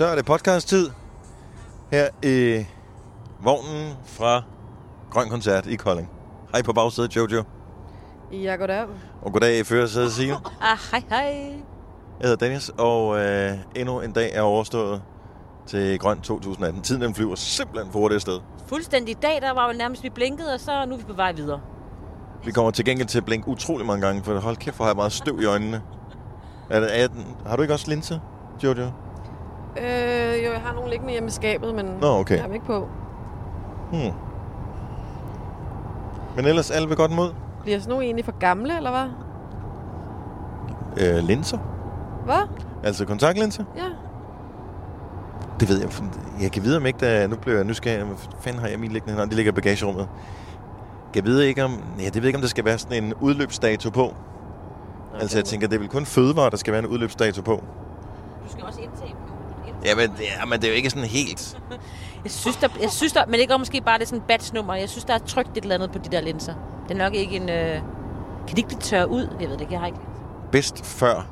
Så er det podcast-tid her i vognen fra Grøn Koncert i Kolding. Hej på bagsædet, Jojo. Ja, goddag. Og goddag i førersædet, Signe. Ah, hej, hej. Jeg hedder Dennis, og øh, endnu en dag er overstået til Grøn 2018. Tiden den flyver simpelthen for hurtigt afsted. Fuldstændig. I dag, der var jo nærmest, vi blinkede, og så nu er vi på vej videre. Vi kommer til gengæld til at blinke utrolig mange gange, for hold kæft, hvor har jeg meget støv i øjnene. Er det, er har du ikke også linse, Jojo? Øh, jo, jeg har nogle liggende hjemme i skabet, men Nå, okay. jeg dem ikke på. Hmm. Men ellers alle vil godt mod. Bliver sådan nogle egentlig for gamle, eller hvad? Øh, linser. Hvad? Altså kontaktlinser. Ja. Det ved jeg. Jeg kan vide om ikke, da nu blev jeg nysgerrig. Hvad fanden har jeg min liggende? Nå, de ligger i bagagerummet. Jeg ved ikke om, ja, det ved ikke, om der skal være sådan en udløbsdato på. Altså, jeg tænker, det er vel kun fødevarer, der skal være en udløbsdato på. Du skal også Ja, men, ja, men det er jo ikke sådan helt... Jeg synes, der, jeg synes der, men det er måske bare det er sådan et batchnummer. Jeg synes, der er trygt et eller andet på de der linser. Det er nok ikke en... Øh... Kan de ikke blive tørre ud? Jeg ved det ikke, jeg har ikke. Bedst før.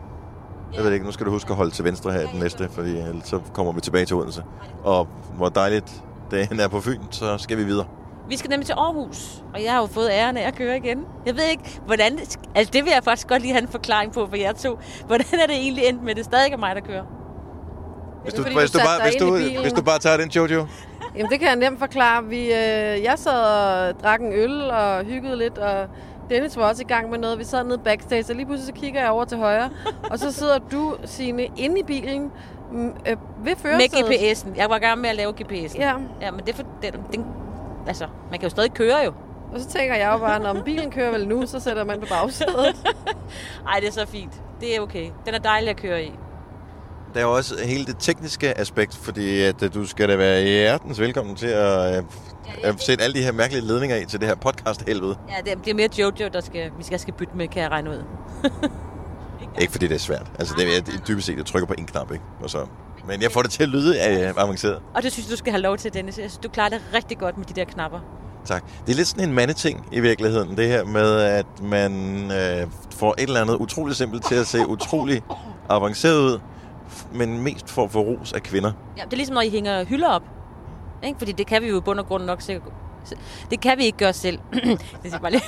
Jeg ved ikke, nu skal du huske at holde til venstre her i den næste, fordi ellers så kommer vi tilbage til Odense. Og hvor dejligt det er på Fyn, så skal vi videre. Vi skal nemlig til Aarhus, og jeg har jo fået æren af at køre igen. Jeg ved ikke, hvordan... Altså, det vil jeg faktisk godt lige have en forklaring på for jer to. Hvordan er det egentlig endt med, at det stadig er mig, der kører? Hvis det du, fordi, hvis, du du bare, hvis, du, hvis du bare tager den, Jojo. Jamen, det kan jeg nemt forklare. Vi, øh, jeg sad og drak en øl og hyggede lidt, og Dennis var også i gang med noget. Vi sad nede backstage, og lige pludselig så kigger jeg over til højre, og så sidder du, Signe, inde i bilen mm, øh, ved Med førersædet. GPS'en. Jeg var i gang med at lave GPS'en. Ja, Ja, men det er for... Den, den, altså, man kan jo stadig køre jo. og så tænker jeg jo bare, når bilen kører vel nu, så sætter man på bagsædet. Ej, det er så fint. Det er okay. Den er dejlig at køre i. Der er også hele det tekniske aspekt, fordi at øh, du skal da være hjertens velkommen til at, øh, at sætte alle de her mærkelige ledninger i til det her podcast-helvede. Ja, det, det er mere Jojo, der skal, vi skal, skal bytte med, kan jeg regne ud. Ikke fordi det er svært. Altså, det er det- dybest set, jeg trykker på en knap, ikke? Og så. Men jeg får det til at lyde øh, avanceret. Og det synes jeg, du skal have lov til, Dennis. Jeg synes, du klarer det rigtig godt med de der knapper. Tak. Det er lidt sådan en mandeting i virkeligheden, det her med, at man øh, får et eller andet utroligt simpelt til at se utrolig avanceret ud, men mest for at få ros af kvinder. Ja, det er ligesom, når I hænger hylder op. Ikke? Fordi det kan vi jo i bund og grund nok sikkert. Det kan vi ikke gøre selv. det jeg bare lige.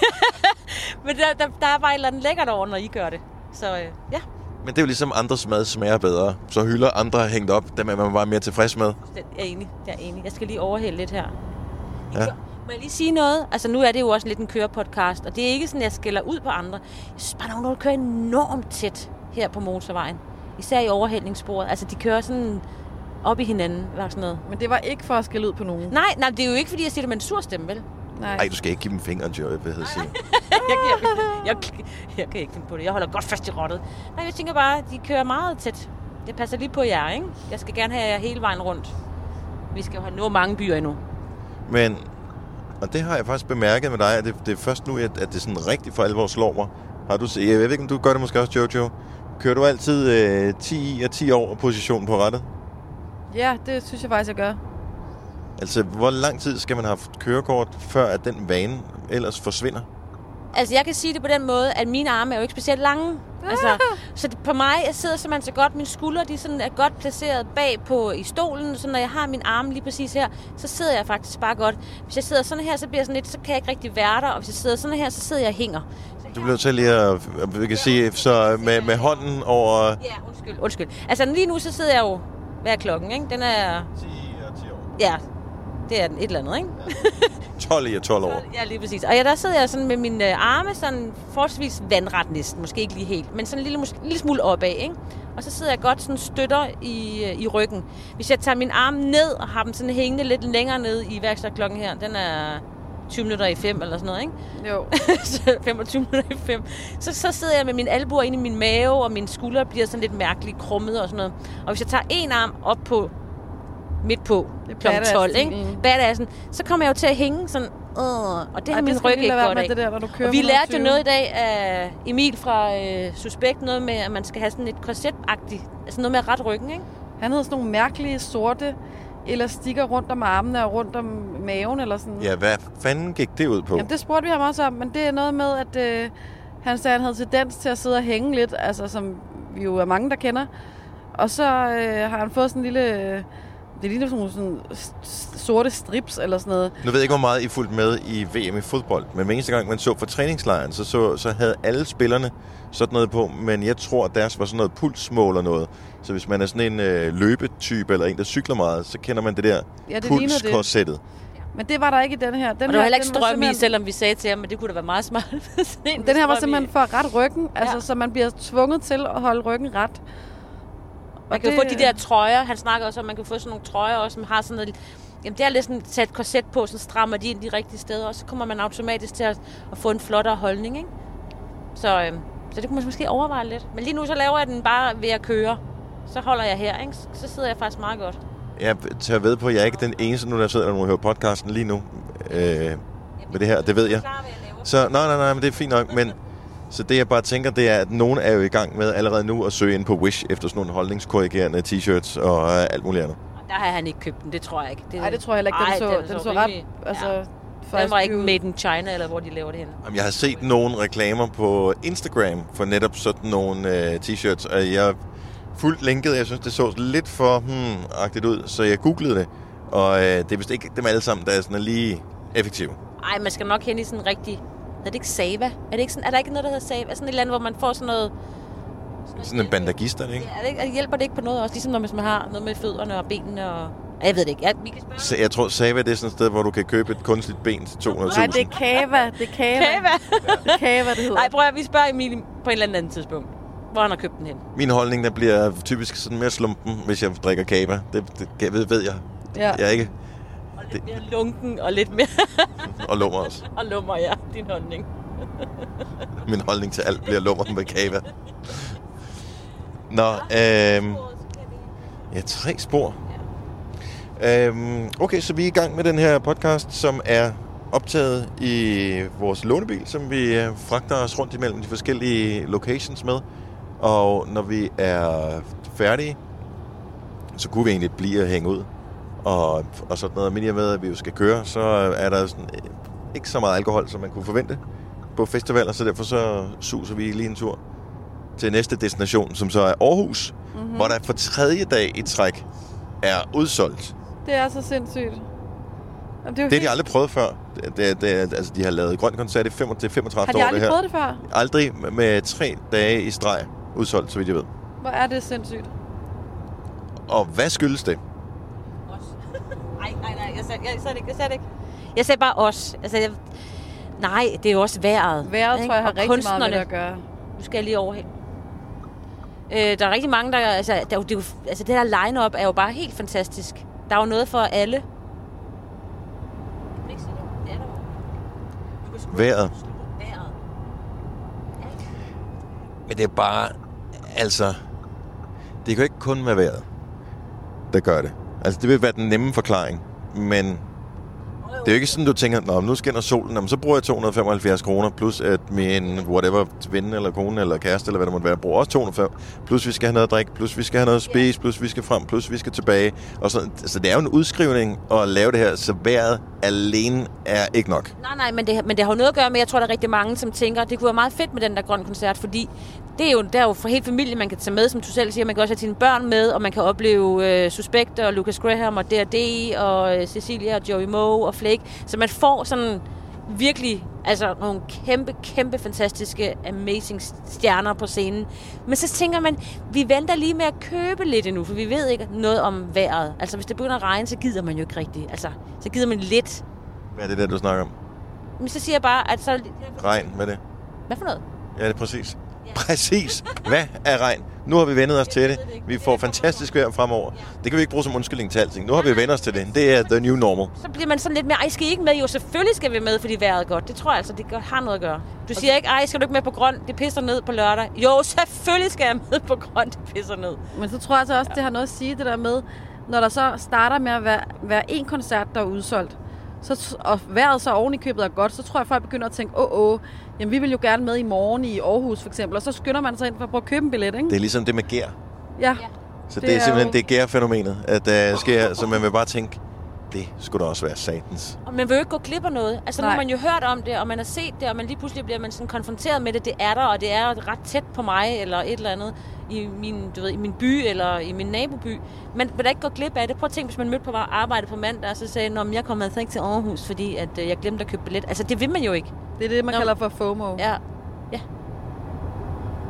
Men der, der, der er bare et eller andet lækkert over, når I gør det. Så øh, ja, Men det er jo ligesom, andres mad smager bedre. Så hylder andre hængt op, dem er man bare mere tilfreds med. det er jeg enig. Jeg er enig. Jeg skal lige overhælde lidt her. Ja. Må jeg lige sige noget? Altså, nu er det jo også lidt en kørepodcast, og det er ikke sådan, at jeg skælder ud på andre. Jeg synes bare, er nogen, der kører enormt tæt her på motorvejen. Især i overhældningssporet. Altså, de kører sådan op i hinanden, eller sådan noget. Men det var ikke for at skælde ud på nogen. Nej, nej, det er jo ikke, fordi jeg siger det med en sur stemme, vel? Nej. Ej, du skal ikke give dem fingeren, Joey, hvad hedder sige. jeg, jeg, jeg, jeg kan ikke finde på det. Jeg holder godt fast i rottet. Nej, jeg tænker bare, de kører meget tæt. Jeg passer lige på jer, ikke? Jeg skal gerne have jer hele vejen rundt. Vi skal jo have nået mange byer endnu. Men, og det har jeg faktisk bemærket med dig, at det, det er først nu, at, at det sådan rigtig for alvor slår mig. Har du, jeg ved ikke, om du gør det måske også, Jojo. Kører du altid øh, 10 i og 10 over position på rettet? Ja, det synes jeg faktisk, jeg gør. Altså, hvor lang tid skal man have haft kørekort, før at den vane ellers forsvinder? Altså, jeg kan sige det på den måde, at mine arme er jo ikke specielt lange. Altså, så det, på mig, jeg sidder simpelthen så godt. Mine skuldre, de sådan er godt placeret bag på i stolen. Så når jeg har min arme lige præcis her, så sidder jeg faktisk bare godt. Hvis jeg sidder sådan her, så bliver jeg sådan lidt, så kan jeg ikke rigtig være der. Og hvis jeg sidder sådan her, så sidder jeg og hænger. Du bliver til lige at, vi kan sige, så med, med hånden over... Ja, undskyld, undskyld. Altså, lige nu, så sidder jeg jo... Hvad er klokken, ikke? Den er... 10 og 10 år. Ja, det er den et eller andet, ikke? 12 i og 12 år. Ja, lige præcis. Og ja, der sidder jeg sådan med mine øh, arme sådan forholdsvis vandret næsten. Måske ikke lige helt, men sådan en lille, en lille smule opad, ikke? Og så sidder jeg godt sådan støtter i, øh, i ryggen. Hvis jeg tager min arm ned og har dem sådan hængende lidt længere ned i værkstedklokken her, den er 20 minutter i 5 eller sådan noget, ikke? Jo. Så 25 minutter i 5. Så, så sidder jeg med mine albuer inde i min mave, og mine skuldre bliver sådan lidt mærkeligt krummet og sådan noget. Og hvis jeg tager en arm op på midt på kl. 12, ikke? Badassen, så kommer jeg jo til at hænge sådan, øh, og det har Ej, min ryg ikke godt af. det der, når du kører Og vi lærte jo 120. noget i dag af Emil fra øh, Suspekt, noget med, at man skal have sådan et korsetagtigt, altså noget med at rette ryggen, ikke? Han havde sådan nogle mærkelige sorte elastikker rundt om armene og rundt om maven eller sådan. Ja, hvad fanden gik det ud på? Jamen, det spurgte vi ham også om, men det er noget med, at øh, han sagde, han havde tendens til at sidde og hænge lidt, altså som vi jo er mange, der kender. Og så øh, har han fået sådan en lille... Det ligner sådan sådan sorte strips eller sådan noget. Nu ved jeg ikke, hvor meget I fulgte med i VM i fodbold, men hver eneste gang, man så for træningslejren, så, så, så havde alle spillerne sådan noget på, men jeg tror, at deres var sådan noget pulsmål og noget. Så hvis man er sådan en øh, løbetype eller en, der cykler meget, så kender man det der Ja, det ligner det. pulskorsettet. Men det var der ikke i den her. Den Og der var heller ikke strøm i, simpelthen- selvom vi sagde til ham, at det kunne da være meget smart. Den her var simpelthen i. for at rette ryggen, altså, Ja. så man bliver tvunget til at holde ryggen ret. Man kan jo få de der trøjer. Han snakker også om, at man kan få sådan nogle trøjer også, som har sådan noget... Jamen, det er lidt sådan sat korset på, så strammer de ind de rigtige steder, og så kommer man automatisk til at, at få en flottere holdning, ikke? Så, øhm, så det kunne man måske overveje lidt. Men lige nu så laver jeg den bare ved at køre. Så holder jeg her, ikke? Så sidder jeg faktisk meget godt. Jeg tager ved på, at jeg er ikke den eneste nu, der sidder og hører podcasten lige nu. Øh, med det her, det ved jeg. Så nej, nej, nej, men det er fint nok. Men, så det jeg bare tænker, det er, at nogen er jo i gang med allerede nu at søge ind på Wish efter sådan nogle holdningskorrigerende t-shirts og alt muligt andet. Der har han ikke købt den, det tror jeg ikke. Nej, det tror jeg heller ikke. Den Ej, så, den så ret... rimelig- Altså, Ja. Den var ikke made in China, eller hvor de laver det henne. Jamen, Jeg har set nogle reklamer på Instagram for netop sådan nogle øh, t-shirts, og jeg fuldt linket. Jeg synes, det så lidt for hmm-agtigt ud, så jeg googlede det. Og øh, det er vist ikke dem alle sammen, der er sådan lige effektive. Ej, man skal nok hen i sådan en rigtig... Er det ikke Sava? Er, det ikke sådan, er der ikke noget, der hedder Sava? Er sådan et eller andet, hvor man får sådan noget... Sådan en bandagist, er det ikke? Ja, er det ikke, hjælper det ikke på noget også? Ligesom når hvis man har noget med fødderne og benene og... Jeg ved det ikke. Ja, vi kan spørge. Så jeg tror, Sava det er sådan et sted, hvor du kan købe et kunstigt ben til 200.000. Nej, det er Kava. Det er Kava. Kava. Det er Kava, det hedder. Nej, prøv at vi spørger Emil på et eller andet tidspunkt, hvor han har købt den hen. Min holdning, der bliver typisk sådan mere slumpen, hvis jeg drikker kava. Det, det det ved, ved jeg. Ja. Jeg er ikke. Og lidt mere lunken og lidt mere... Og lummer også. og lummer, ja, din holdning. Min holdning til alt bliver lummer med kava. Nå, øhm, ja, tre spor. Øhm, okay, så vi er i gang med den her podcast, som er optaget i vores lånebil, som vi øh, fragter os rundt imellem de forskellige locations med. Og når vi er færdige, så kunne vi egentlig blive at hænge ud. Og, og sådan noget. Men i og med, at vi jo skal køre, så er der sådan, øh, ikke så meget alkohol, som man kunne forvente på festivaler, så derfor så suser vi lige en tur til næste destination, som så er Aarhus, Mhm. mm-hmm. hvor der for tredje dag i træk er udsolgt. Det er så sindssygt. Jamen, det, er Det har helt- de aldrig prøvet før. Det, det, det, altså, de har lavet grøn koncert i 5, til 35 Har de år, aldrig det prøvet det før? Aldrig med tre dage i streg udsolgt, så vidt jeg ved. Hvor er det sindssygt. Og hvad skyldes det? Nej, nej, nej, jeg sagde, jeg sagde det ikke, jeg sagde det ikke. Jeg sagde bare os. Altså, jeg, nej, det er jo også vejret. Vejret ikke? tror jeg har Og rigtig meget med det at gøre. Nu skal jeg lige overhen. Øh, der er rigtig mange, der... Altså, der, er det, er jo, altså, det der line-up er jo bare helt fantastisk. Der er jo noget for alle. Er. Vejret. Men det er bare, altså, det kan jo ikke kun være vejret, der gør det. Altså, det vil være den nemme forklaring, men det er jo ikke sådan, du tænker, Nå, nu skinner solen, jamen, så bruger jeg 275 kroner, plus at min whatever, ven eller kone eller kæreste, eller hvad det måtte være, bruger også 205, plus vi skal have noget at drikke, plus vi skal have noget at spise, plus vi skal frem, plus vi skal tilbage. Og så, så det er jo en udskrivning at lave det her, så vejret alene er ikke nok. Nej, nej, men det, men det har jo noget at gøre med, jeg tror, der er rigtig mange, som tænker, det kunne være meget fedt med den der grøn koncert, fordi det er jo, der er jo for hele familien, man kan tage med, som du selv siger. Man kan også have sine børn med, og man kan opleve øh, Suspekt og Lucas Graham og D&D og øh, Cecilia og Joey Moe og Flake. Så man får sådan virkelig altså nogle kæmpe, kæmpe fantastiske, amazing stjerner på scenen. Men så tænker man, vi venter lige med at købe lidt endnu, for vi ved ikke noget om vejret. Altså hvis det begynder at regne, så gider man jo ikke rigtigt. Altså, så gider man lidt. Hvad er det der, du snakker om? Men så siger jeg bare, at så... Regn, hvad er det? Hvad for noget? Ja, det er præcis. Præcis. Hvad er regn? Nu har vi vendet os til det. Vi får fantastisk vejr fremover. Det kan vi ikke bruge som undskyldning til alting. Nu har vi vendt os til det. Det er the new normal. Så bliver man sådan lidt mere, ej, skal I ikke med? Jo, selvfølgelig skal vi med, fordi vejret er godt. Det tror jeg altså, det har noget at gøre. Du siger ikke, ej, skal du ikke med på grøn? Det pisser ned på lørdag. Jo, selvfølgelig skal jeg med på grøn. Det pisser ned. Men så tror jeg altså også, det har noget at sige, det der med, når der så starter med at være, være en koncert, der er udsolgt, så, og vejret så oven i købet er godt, så tror jeg, folk begynder at tænke, åh, åh, jamen vi vil jo gerne med i morgen i Aarhus for eksempel, og så skynder man sig ind for at prøve at købe en billet, ikke? Det er ligesom det med gær. Ja. Så det, Det er er simpelthen jo- det gær-fænomenet, at der sker, så man vil bare tænke, det skulle da også være satans. Og man vil jo ikke gå glip af noget. Altså, nu har Nej. man jo hørt om det, og man har set det, og man lige pludselig bliver man sådan konfronteret med det. Det er der, og det er ret tæt på mig, eller et eller andet. i min, du ved, i min by eller i min naboby. Man vil da ikke gå glip af det. Prøv at tænke, hvis man mødte på arbejde på mandag, og så sagde, at jeg kommer altså ikke til Aarhus, fordi at, øh, jeg glemte at købe billet. Altså, det vil man jo ikke. Det er det, man Nå. kalder for FOMO. Ja. Ja.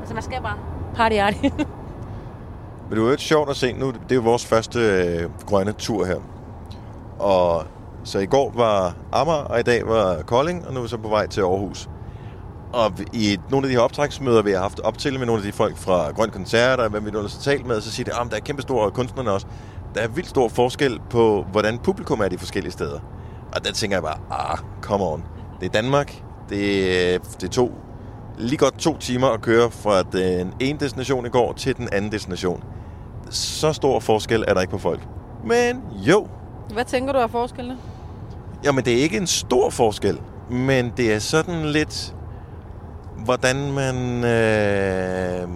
Altså, man skal bare party arty. Men det var jo ikke sjovt at se nu. Det er jo vores første øh, grønne tur her. Og så i går var Amager, og i dag var Kolding, og nu er vi så på vej til Aarhus. Og i nogle af de her optræksmøder, vi har haft op til med nogle af de folk fra Grøn Koncert, og hvem vi nu har talt med, så siger de, ah, at der er kæmpe store kunstnerne også. Der er vildt stor forskel på, hvordan publikum er de forskellige steder. Og der tænker jeg bare, ah, come on. Det er Danmark. Det, er- det tog lige godt to timer at køre fra den ene destination i går til den anden destination. Så stor forskel er der ikke på folk. Men jo, hvad tænker du af forskellene? Jamen, det er ikke en stor forskel, men det er sådan lidt, hvordan man... Øh...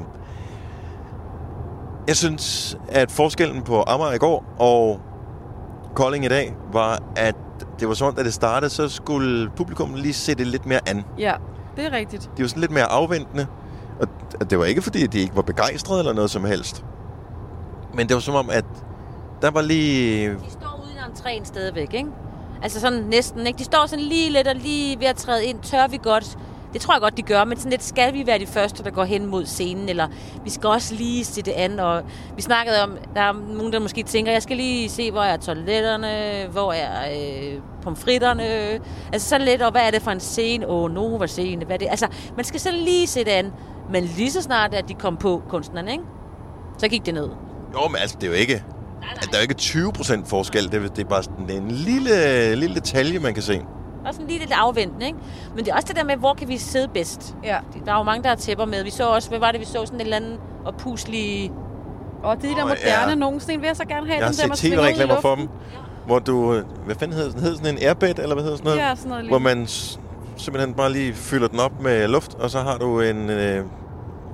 Jeg synes, at forskellen på Amager i går og Kolding i dag, var, at det var sådan, at det startede, så skulle publikum lige se det lidt mere an. Ja, det er rigtigt. De var sådan lidt mere afventende. Og det var ikke, fordi de ikke var begejstrede eller noget som helst. Men det var som om, at der var lige... De står træen stadigvæk, ikke? Altså sådan næsten, ikke? De står sådan lige lidt og lige ved at træde ind. Tør vi godt? Det tror jeg godt, de gør, men sådan lidt, skal vi være de første, der går hen mod scenen, eller vi skal også lige se det andet, og vi snakkede om, der er nogen, der måske tænker, jeg skal lige se, hvor er toiletterne, hvor er øh, pomfritterne, altså sådan lidt, og hvad er det for en scene, åh, oh, Nova scene, hvad er det, altså, man skal sådan lige se det an, men lige så snart, at de kom på kunstnerne, ikke? Så gik det ned. Jo, men altså, det er jo ikke... Der er jo ikke 20% forskel. Det er, det er bare sådan en lille, lille detalje, man kan se. Også sådan lige lidt afventende, ikke? Men det er også det der med, hvor kan vi sidde bedst? Ja. Der er jo mange, der har tæpper med. Vi så også, hvad var det, vi så? Sådan en eller anden oppuslig... Og det er de der Åh, moderne ja. nogen. Sådan en vil jeg så gerne have. Jeg har den der, man set svinger tv-reklamer for dem, luften. hvor du... øh, Hvad fanden hedder den? Hedder sådan en airbed, eller hvad hedder sådan noget? Ja, sådan noget Hvor lige. man s- simpelthen bare lige fylder den op med luft, og så har du en, øh,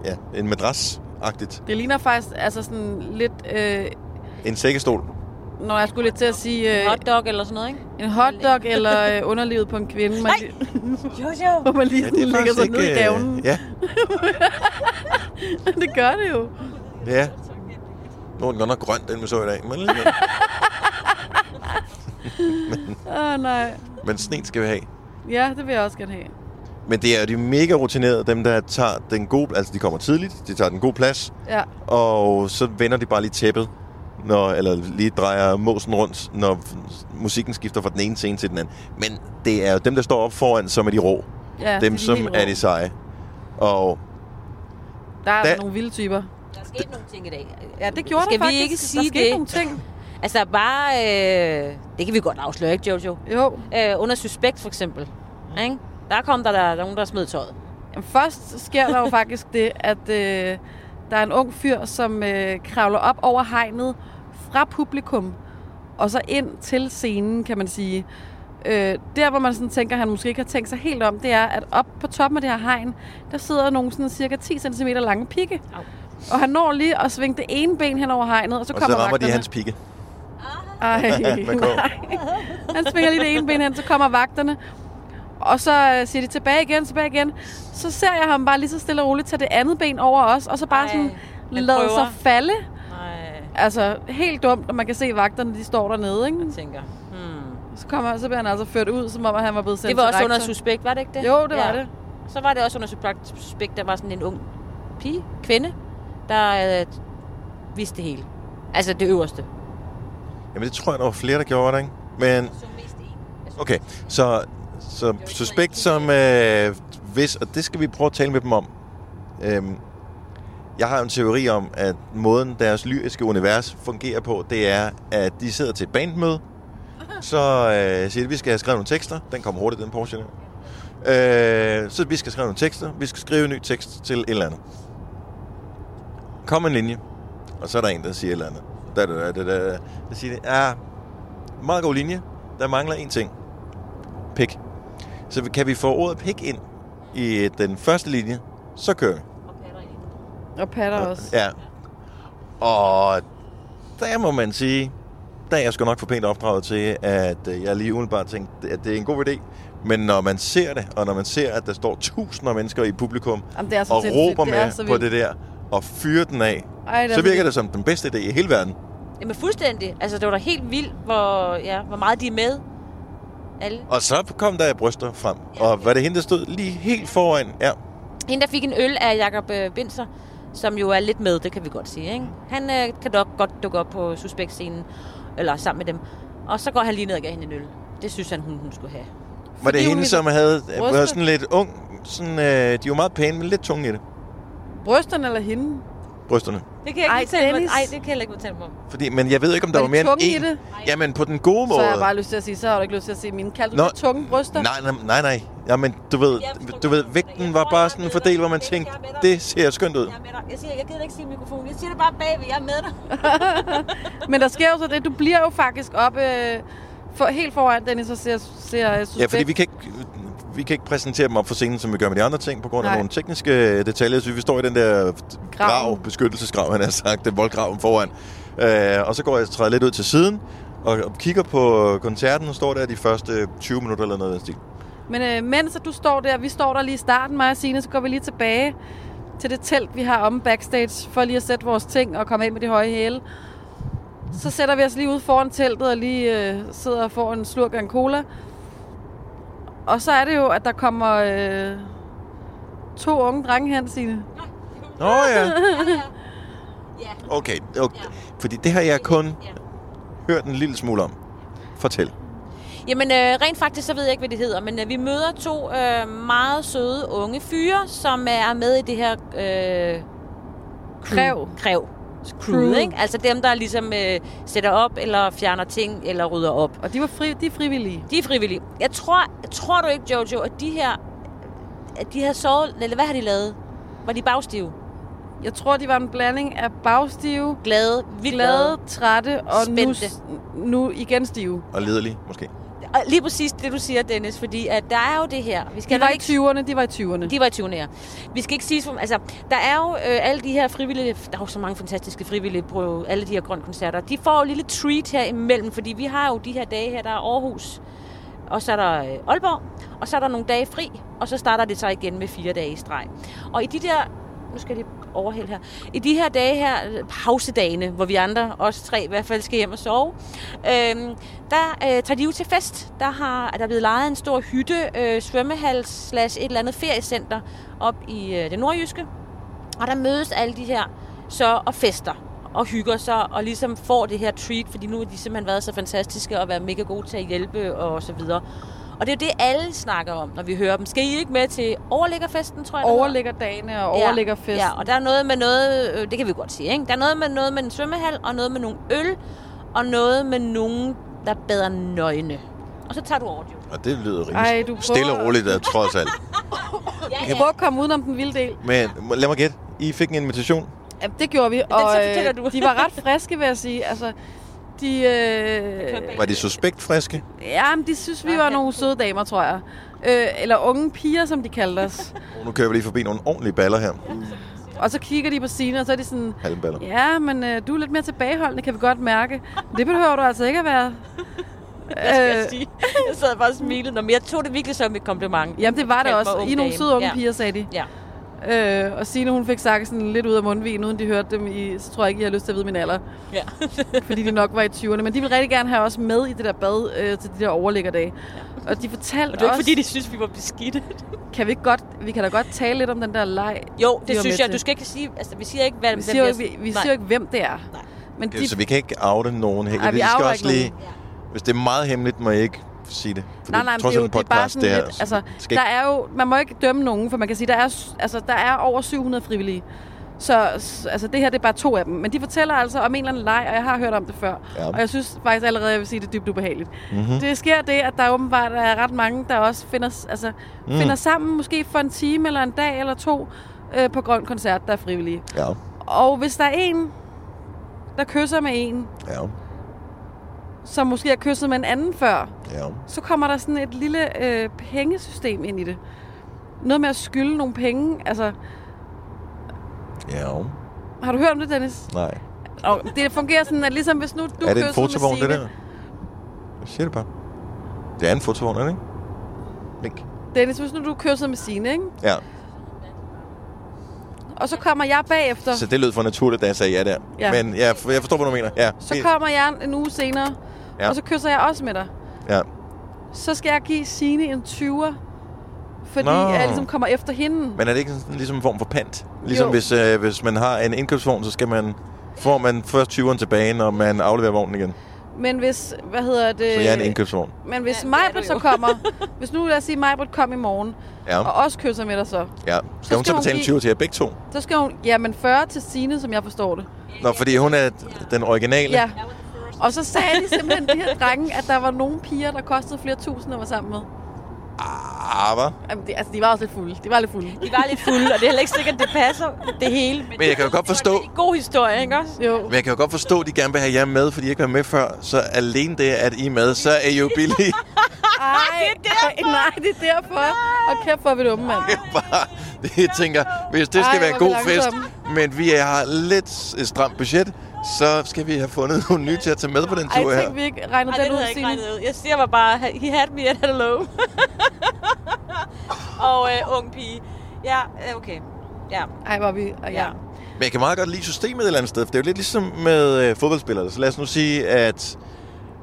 ja, en madras-agtigt. Det ligner faktisk altså sådan lidt... Øh, En sækkestol. når jeg skulle lidt til at sige... Øh, Hotdog eller sådan noget, ikke? en hotdog eller øh, underlivet på en kvinde. Man, Nej. lige- Jo, jo. hvor man lige Ja, faktisk sig ned i øh, gavnen. Ja, det gør det jo. ja. Nu er den godt nok grøn, den vi så i dag. Men, alligevel. Åh, oh, nej. men snen skal vi have. Ja, det vil jeg også gerne have. Men det er jo de mega rutinerede, dem der tager den gode... Altså, de kommer tidligt, de tager den gode plads, Ja. og så vender de bare lige tæppet, når, eller lige drejer måsen rundt, når musikken skifter fra den ene scene til den anden. Men det er jo dem, der står op foran, som er de rå. ja dem, de som er rå. de seje. Og Der er Da- der... nogle vilde typer. Der skete nogle ting i dag. Ja, det gjorde Skal der vi faktisk. ikke der sige skete det? nogle ting. Altså bare... Øh, det kan vi godt afsløre, ikke, Jojo? Jo. Øh, under suspekt, for eksempel. Ikke? Der kom der, der, der er nogen, der smed tøjet. Jamen, først sker der jo faktisk det, at øh, der er en ung fyr, som øh, kravler op over hegnet fra publikum, og så ind til scenen, kan man sige. Øh, der, hvor man sådan tænker, at han måske ikke har tænkt sig helt om, det er, at op på toppen af det her hegn, der sidder nogle sådan cirka 10 cm lange pigge. Au. Og han når lige at svinge det ene ben hen over hegnet, og så og kommer så rammer de vagterne. hans pigge. Ej, nej. Han svinger lige det ene ben hen, så kommer vagterne. Og så øh, siger de tilbage igen, tilbage igen. Så ser jeg ham bare lige så stille og roligt tage det andet ben over os, og så bare Ej, sådan lade sig falde. Nej, Altså helt dumt, og man kan se vagterne, de står dernede, ikke? jeg tænker. Hmm. Så, kommer, så bliver han altså ført ud, som om at han var blevet sendt Det var også under suspekt, var det ikke det? Jo, det var det. Så var det også under suspekt, der var sådan en ung pige, kvinde, der øh, vidste det hele. Altså det øverste. Jamen, det tror jeg, der var flere, der gjorde det, ikke? Men. Okay, så, så suspekt som øh, hvis, og det skal vi prøve at tale med dem om. Øhm, jeg har en teori om, at måden deres lyriske univers fungerer på, det er, at de sidder til et bandmøde, så øh, siger de, vi skal have skrevet nogle tekster. Den kommer hurtigt, den Porsche der. Øh, så vi skal skrive nogle tekster. Vi skal skrive en ny tekst til et eller andet. Kom en linje, og så er der en, der siger et eller andet. Da, da, da, da, da. Så siger de, ja, meget god linje. Der mangler en ting. Pik. Så kan vi få ordet pik ind i den første linje, så kører vi. Og patter også. Ja. Og der må man sige, der er jeg sgu nok for pænt opdraget til, at øh, jeg lige umiddelbart tænkte, at det er en god idé. Men når man ser det, og når man ser, at der står tusinder af mennesker i publikum, Jamen, det er så og sindssygt. råber det er med så på det der, og fyre den af, Ej, så virker det som den bedste idé i hele verden. Jamen fuldstændig. Altså, det var da helt vildt, hvor, ja, hvor meget de er med. Alle. Og så kom der bryster frem. Og var det hende, der stod lige helt foran? Ja. Hende, der fik en øl af Jakob øh, Binser, som jo er lidt med, det kan vi godt sige. Ikke? Han øh, kan dog godt dukke op på suspektscenen, eller sammen med dem. Og så går han lige ned og giver hende en øl. Det synes han, hun, hun skulle have. Var det Fordi hende, som havde var sådan lidt ung? Sådan, øh, de var meget pæne, men lidt tunge i det. Brysterne eller hende? Brysterne. Det kan jeg Ej, ikke fortælle mig. Ej, det kan jeg heller ikke fortælle mig om. Fordi, men jeg ved ikke, om der Var var, mere end en. det? Jamen, på den gode Så måde. har jeg bare lyst til at sige, så har du ikke lyst til at sige mine. Kaldte Nå. det tunge bryster? Nej, nej, nej, nej. Jamen, du ved, du ved, vægten var bare sådan fordelt, hvor man tænkte, det ser skønt ud. Jeg er med dig. Jeg, siger, jeg gider ikke sige mikrofon. Jeg siger det bare bagved. Jeg er med dig. Men der sker jo så det, du bliver jo faktisk op øh, for, helt foran Dennis og ser, ser suspekt. Ja, fordi vi kan ikke, vi kan ikke præsentere dem op for scenen, som vi gør med de andre ting, på grund af Nej. nogle tekniske detaljer. Så vi står i den der grav, beskyttelsesgrav, han har sagt, det voldgraven foran. Øh, og så går jeg og træder lidt ud til siden, og, og kigger på koncerten, og står der de første 20 minutter eller noget af den stil. Men øh, mens du står der, vi står der lige i starten, mig og Signe, så går vi lige tilbage til det telt, vi har om backstage, for lige at sætte vores ting og komme af med de høje hæle. Så sætter vi os lige ude foran teltet og lige øh, sidder og får en slurk af en cola. Og så er det jo, at der kommer øh, to unge drenge hen, Signe. Nå ja, Ja. okay. okay. Fordi det har jeg kun hørt en lille smule om. Fortæl. Jamen, øh, rent faktisk, så ved jeg ikke, hvad det hedder, men øh, vi møder to øh, meget søde unge fyre, som er med i det her øh, Kræv. Kræv. Crew. Crew, ikke? Altså dem, der ligesom øh, sætter op, eller fjerner ting, eller rydder op. Og de, var fri, de er frivillige. De er frivillige. Jeg tror, tror du ikke, Jojo, at de her, at de har sovet, eller hvad har de lavet? Var de bagstive? Jeg tror, de var en blanding af bagstive, Glade, vildt glade, trætte og nu, Spændte. nu igen stive. Og lederlig, måske. Og lige præcis det, du siger, Dennis, fordi at der er jo det her. Vi skal De var nok i ikke 20'erne, de var i 20'erne. De var i 20'erne, ja. Vi skal ikke sige, som- altså, der er jo øh, alle de her frivillige, der er jo så mange fantastiske frivillige på alle de her grønkoncerter. De får jo et lille treat her imellem, fordi vi har jo de her dage her, der er Aarhus, og så er der øh, Aalborg, og så er der nogle dage fri, og så starter det så igen med fire dage i streg. Og i de der, nu skal jeg lige overhælde her, i de her dage her, pausedagene, hvor vi andre, os tre i hvert fald, skal hjem og sove, øhm, der øh, tager de jo til fest. Der har er der blevet lejet en stor hytte, øh, svømmehal slash et eller andet feriecenter op i øh, det nordjyske. Og der mødes alle de her så og fester og hygger sig og ligesom får det her treat, fordi nu har de simpelthen været så fantastiske og været mega gode til at hjælpe og så videre. Og det er jo det, alle snakker om, når vi hører dem. Skal I ikke med til overlæggerfesten, tror jeg? Overligger dagene og overligger festen. Ja, og der er noget med noget, øh, det kan vi godt sige, ikke? Der er noget med noget med en svømmehal, og noget med nogle øl, og noget med nogen, der bader nøgne. Og så tager du over, jo. Og det lyder rimelig Ej, du prøver- stille og roligt, der, trods alt. Ja, Prøv at komme udenom den vilde del. Men lad mig gætte. I fik en invitation. Ja, det gjorde vi, og så fortæller du. de var ret friske, vil jeg sige. Altså, de, øh, Var de suspekt friske? ja, men de synes, vi var nogle søde damer, tror jeg. Øh, eller unge piger, som de kaldte os. Oh, nu kører vi lige forbi nogle ordentlige baller her. og så kigger de på Signe, og så er de sådan, Halvballer. ja, men øh, du er lidt mere tilbageholdende, kan vi godt mærke. Det behøver du altså ikke at være. Hvad skal jeg Øh, sige? Jeg sad bare og smilede, Nå, men jeg tog det virkelig som et kompliment. Jamen, det var det også. I er nogle søde unge ja. piger, sagde de. Ja. Øh, og Signe, hun fik sagt sådan lidt ud af mundvigen, uden de hørte dem i, så tror jeg ikke, I har lyst til at vide min alder. ja. fordi de nok var i 20'erne. Men de ville rigtig gerne have os med i det der bad øh, til de der overliggerdage. Og de fortalte Og det var ikke, fordi de synes, vi var beskidte. kan vi ikke godt, vi kan da godt tale lidt om den der leg. Jo, de det synes jeg. til. Du skal ikke sige... Altså, vi siger ikke, hvad... Vi siger ikke, vi, vi siger ikke, hvem det er. Nej. Men Okay, de, så vi kan ikke oute nogen her. Ej, vi skal outer også lige... Hvis det er meget hemmeligt, må jeg ikke sige det. For nej, nej, men trods det er jo alt det er bare podcast, sådan det her. lidt, altså, skal der er jo, man må ikke dømme nogen, for man kan sige, der er, altså, der er over 700 frivillige. Så altså, det her det er bare to af dem. Men de fortæller altså om en eller anden leg, og jeg har hørt om det før. Ja. Og jeg synes faktisk allerede, jeg vil sige, det er dybt ubehageligt. mm-hmm. Det sker det, at der åbenbart er ret mange, der også finder, altså, mm. finder sammen, måske for en time eller en dag eller to, øh, på Grøn Koncert, der er frivillige. Ja, Og hvis der er en, der kysser med en, ja, som måske har kysset med en anden før, ja. så kommer der sådan et lille øh, pengesystem ind i det. Noget med at skylde nogle penge. Altså, Ja, har du hørt om det, Dennis? nej. Og det fungerer sådan, at ligesom hvis nu du er det en fotovogn, det der? Jeg siger det bare. Det er en fotovogn, er det ikke? Link. Dennis, hvis nu du kyssede med Signe, ikke? Ja. og så kommer jeg bagefter. Så det lød for naturligt, da jeg sagde ja der. Ja. Men jeg, jeg forstår, hvad du mener. Ja. Så kommer jeg en uge senere, Ja. og så kysser jeg også med dig. Ja. Så skal jeg give Signe en 20'er, fordi Nå. jeg ligesom kommer efter hende. Men er det ikke sådan, ligesom en form for pant? Ligesom Jo. hvis, øh, hvis man har en indkøbsvogn, så skal man får man først 20'eren tilbage, når man afleverer vognen igen. Men hvis, hvad hedder det? Så jeg er en indkøbsvogn. Men hvis Ja, Majbrit så kommer, hvis nu lad os sige, Majbrit kom i morgen, Ja. og også kysser med dig så, ja. Skal, skal hun så hun betale give- 20 til jer begge to? så skal hun, ja, men 40 til Signe, som jeg forstår det. Nå, fordi hun er den originale. Ja. Og så sagde de simpelthen, de her drenge, at der var nogle piger, der kostede flere tusind at være sammen med. Ah, hva? Jamen, de, altså, de var også lidt fulde. De var lidt fulde. De var lidt fulde, og det er heller ikke sikkert, det passer det hele. Men jeg kan jo godt forstå, Det er en god historie, ikke også? Jo. men jeg kan jo godt forstå, at de gerne vil have jer med, fordi I ikke var med før. Så alene det, at I er med, så er I jo billige. Ej, det er derfor. Nej, det er derfor. Og kæft, hvor er vi dumme, mand. Bare, det, jeg tænker, hvis det skal Ej, være god fest, men vi har lidt et stramt budget, så skal vi have fundet nogle nye til at tage med på den Ej, tur her. tænk, vi ikke regner Ej, den det ud, jeg ikke regnet ud. Jeg siger mig bare, he had me at hello. og øh, ung pige. Ja, øh, okay. Ja. Ej, hvor vi... Og ja. Ja. Men jeg kan meget godt lide systemet et eller andet sted, for det er jo lidt ligesom med øh, fodboldspillere. Så lad os nu sige, at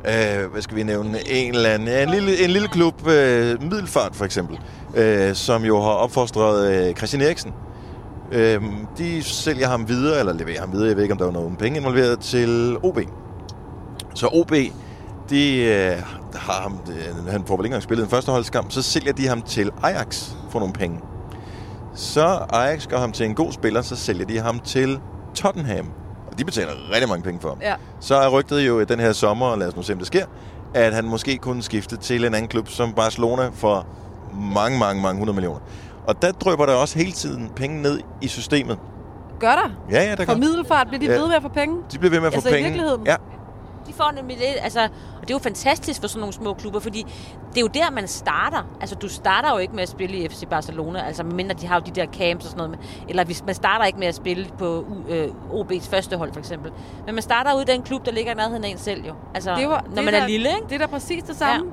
øh, hvad skal vi nævne, en eller anden, ja, en lille, en lille klub, øh, Middelfart for eksempel, øh, som jo har opfostret øh, Christian Eriksen. Øh, de sælger ham videre, eller leverer ham videre, jeg ved ikke, om der var nogen penge involveret, til OB. Så OB, de øh, har ham, øh, han får vel ikke engang spillet en førsteholdskamp, så sælger de ham til Ajax for nogle penge. Så Ajax gør ham til en god spiller, så sælger de ham til Tottenham. Og de betaler rigtig mange penge for ham. Ja. Så er rygtet jo den her sommer, og lad os nu se, om det sker, at han måske kunne skifte til en anden klub som Barcelona for mange, mange, mange hundrede millioner. Og der drøber der også hele tiden penge ned i systemet. Gør der? Ja, ja, der For gør. middelfart bliver de Ja. ved med at få penge? De bliver ved med at få Altså, i penge. virkeligheden? Ja, De får nemlig lidt, altså, og det er jo fantastisk for sådan nogle små klubber, fordi det er jo der, man starter. Altså, du starter jo ikke med at spille i FC Barcelona, altså medmindre de har jo de der camps og sådan noget. Eller hvis man starter ikke med at spille på øh, OB's første hold, for eksempel. Men man starter ud i den klub, der ligger i nærheden af en selv jo. Altså, Det var, når det man der, er lille, ikke? Det er da præcis det samme. ja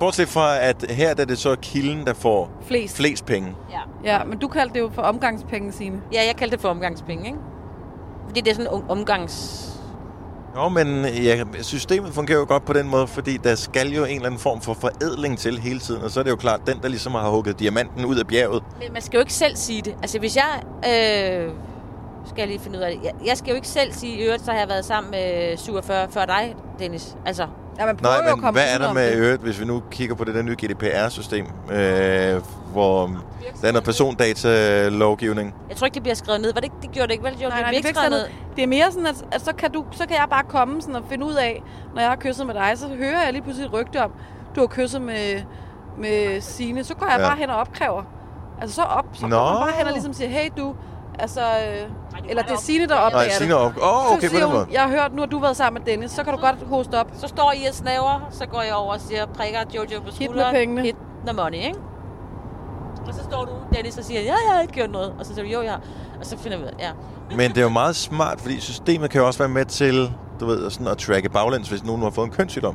bortset fra, at her der er det så kilden, der får Flest. flest penge. Ja. Ja, men du kaldte det jo for omgangspenge, Signe. ja, jeg kaldte det for omgangspenge, ikke? Fordi det er sådan en omgangs... Jo, men ja, systemet fungerer jo godt på den måde, fordi der skal jo en eller anden form for forædling til hele tiden. Og så er det jo klart, den, der ligesom har hugget diamanten ud af bjerget, Men man skal jo ikke selv sige det. Altså, hvis jeg... Øh, skal jeg lige finde ud af det. Jeg, jeg skal jo ikke selv sige, i øvrigt, så har jeg været sammen med 47 før dig, Dennis. Altså, Ja, man jo Nej, at men komme hvad er der med det. øvrigt, hvis vi nu kigger på det der nye GDPR-system, øh, hvor der er noget persondata-lovgivning? jeg tror ikke, det bliver skrevet ned. Var det ikke, det gjorde det ikke, vel? Jo, Nej, nej, det det, bliver ikke ned. det er mere sådan, at, at så, kan du, så kan jeg bare komme sådan og finde ud af, når jeg har kysset med dig, så hører jeg lige pludselig et rygte om, du har kysset med, med Signe. Så går jeg Ja. ja. bare hen og opkræver. Altså så op, så Nå. går man bare hen og ligesom siger, hey du, altså, øh, eller det er Signe, der opdager Nej. Signe op. Åh, oh, Så okay, på siger den måde. hun, jeg har hørt, nu har du været sammen med Dennis, så kan du godt hoste op. Så står I og snaver, så går jeg over og siger, prikker Jojo på med skulderen. pengene. Hit the money, ikke? Og så står du, Dennis, og siger, ja, jeg har ikke gjort noget. Og så siger du, jo, jeg har. Og så finder vi ud af, ja. Men det er jo meget smart, fordi systemet kan jo også være med til, du ved, sådan at tracke baglæns, hvis nogen har fået en kønssygdom.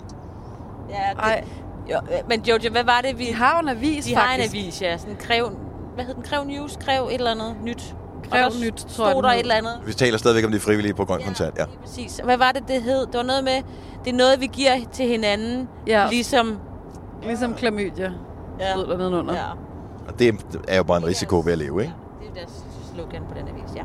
ja det, Ej, jo, men Jojo, hvad var det, vi... de har en avis, de har en faktisk. avis, ja. Sådan en krev... Hvad hed den? Krev News? Krev et eller andet nyt. Krev Og Nyt, tror stod der et eller andet. Vi taler stadigvæk om de frivillige på Grøn Koncert, ja. Præcis. Hvad var det, det hed? Det var noget med, det er noget, vi giver til hinanden, Ja. ligesom... Ligesom klamydia, Ja. stod der nedenunder. ja. Og det er jo bare en risiko ved at leve, ikke? Ja, det er deres slogan på den avis, ja.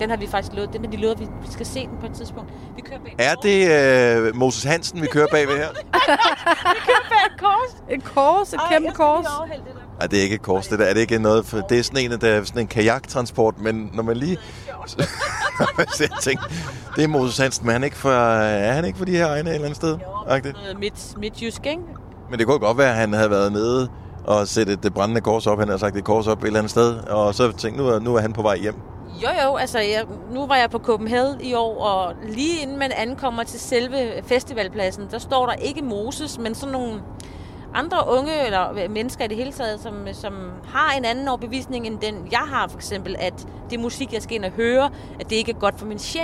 Den har vi faktisk lovet. Den har de lovet, vi vi skal se den på et tidspunkt. Vi kører bag Er det øh, Moses Hansen, vi kører bagved her? bag kors? Et kors, et Ej, kæmpe jeg skal kors. Overhælde det det er ikke et kors, det der. Er det ikke noget, for det er sådan en, der er sådan en kajaktransport, men når man lige... så jeg tænker, det er Moses Hansen, men han ikke for, er han ikke for de her egne et eller andet sted? Noget midt, midtjysk, ikke? Men det kunne godt være, at han havde været nede og sætte det brændende kors op. Han havde sagt et kors op et eller andet sted, og så tænkte nu, er- nu er han på vej hjem. Jo, jo, altså jeg, nu var jeg på Copenhagen i år, og lige inden man ankommer til selve festivalpladsen, der står der ikke Moses, men sådan nogle andre unge eller mennesker i det hele taget, som, som har en anden overbevisning end den, jeg har for eksempel, at det musik, jeg skal ind og høre, at det ikke er godt for min sjæl.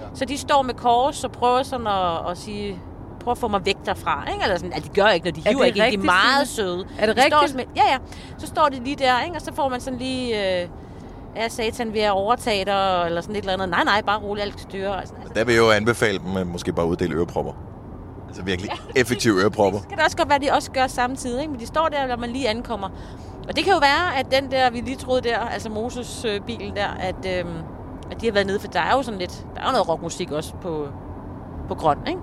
Ja. Så de står med kors og prøver sådan at, at sige, prøv at få mig væk derfra. Ikke? Eller sådan, at de gør ikke, når de Er hiver ikke. ind. De er rigtigt, meget søde. Er det De står rigtigt? Med, ja, ja. Så står de lige der, ikke? og så får man sådan lige... Øh, er satan ved at overtage dig, eller sådan et eller andet. Nej, nej, bare roligt, alt styre. Altså, altså, Der vil jeg jo anbefale dem at måske bare uddele ørepropper. Altså virkelig effektive ørepropper. så kan det også godt være, at de også gør samtidig, ikke? men de står der, når man lige ankommer. Og det kan jo være, at den der, vi lige troede der, altså Moses-bilen der, at, øhm, at de har været nede, for der er jo sådan lidt, der er jo noget rockmusik også på, på grøn, ikke?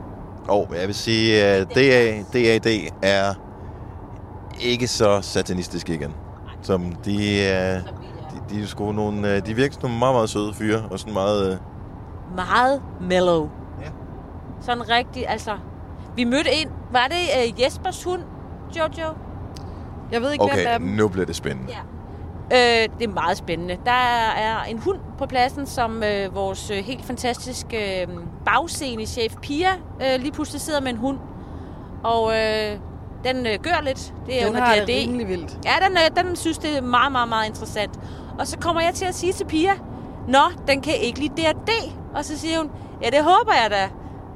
Og jeg vil sige, at DA, DAD er ikke så satanistisk igen. Som de er... De, de er sgu nogle... øh, De virker som nogle meget, meget søde fyre, og sådan meget... øh, Meget mellow. Ja. Sådan rigtig, altså... Vi mødte en, var det uh, Jespers hund, Jojo? Jeg ved ikke, hvem Okay, af dem. nu bliver det spændende. Ja. Øh, det er meget spændende. Der er en hund på pladsen, som øh, vores øh, helt fantastiske øh, bagscene-chef Pia øh, lige pludselig sidder med en hund. Og øh, den øh, gør lidt. Det er Den under har det DRD. rimelig vildt. Ja, den, øh, den synes, det er meget, meget, meget interessant. Og så kommer jeg til at sige til Pia, Nå, den kan ikke lide D&D. Og så siger hun, ja, det håber jeg da.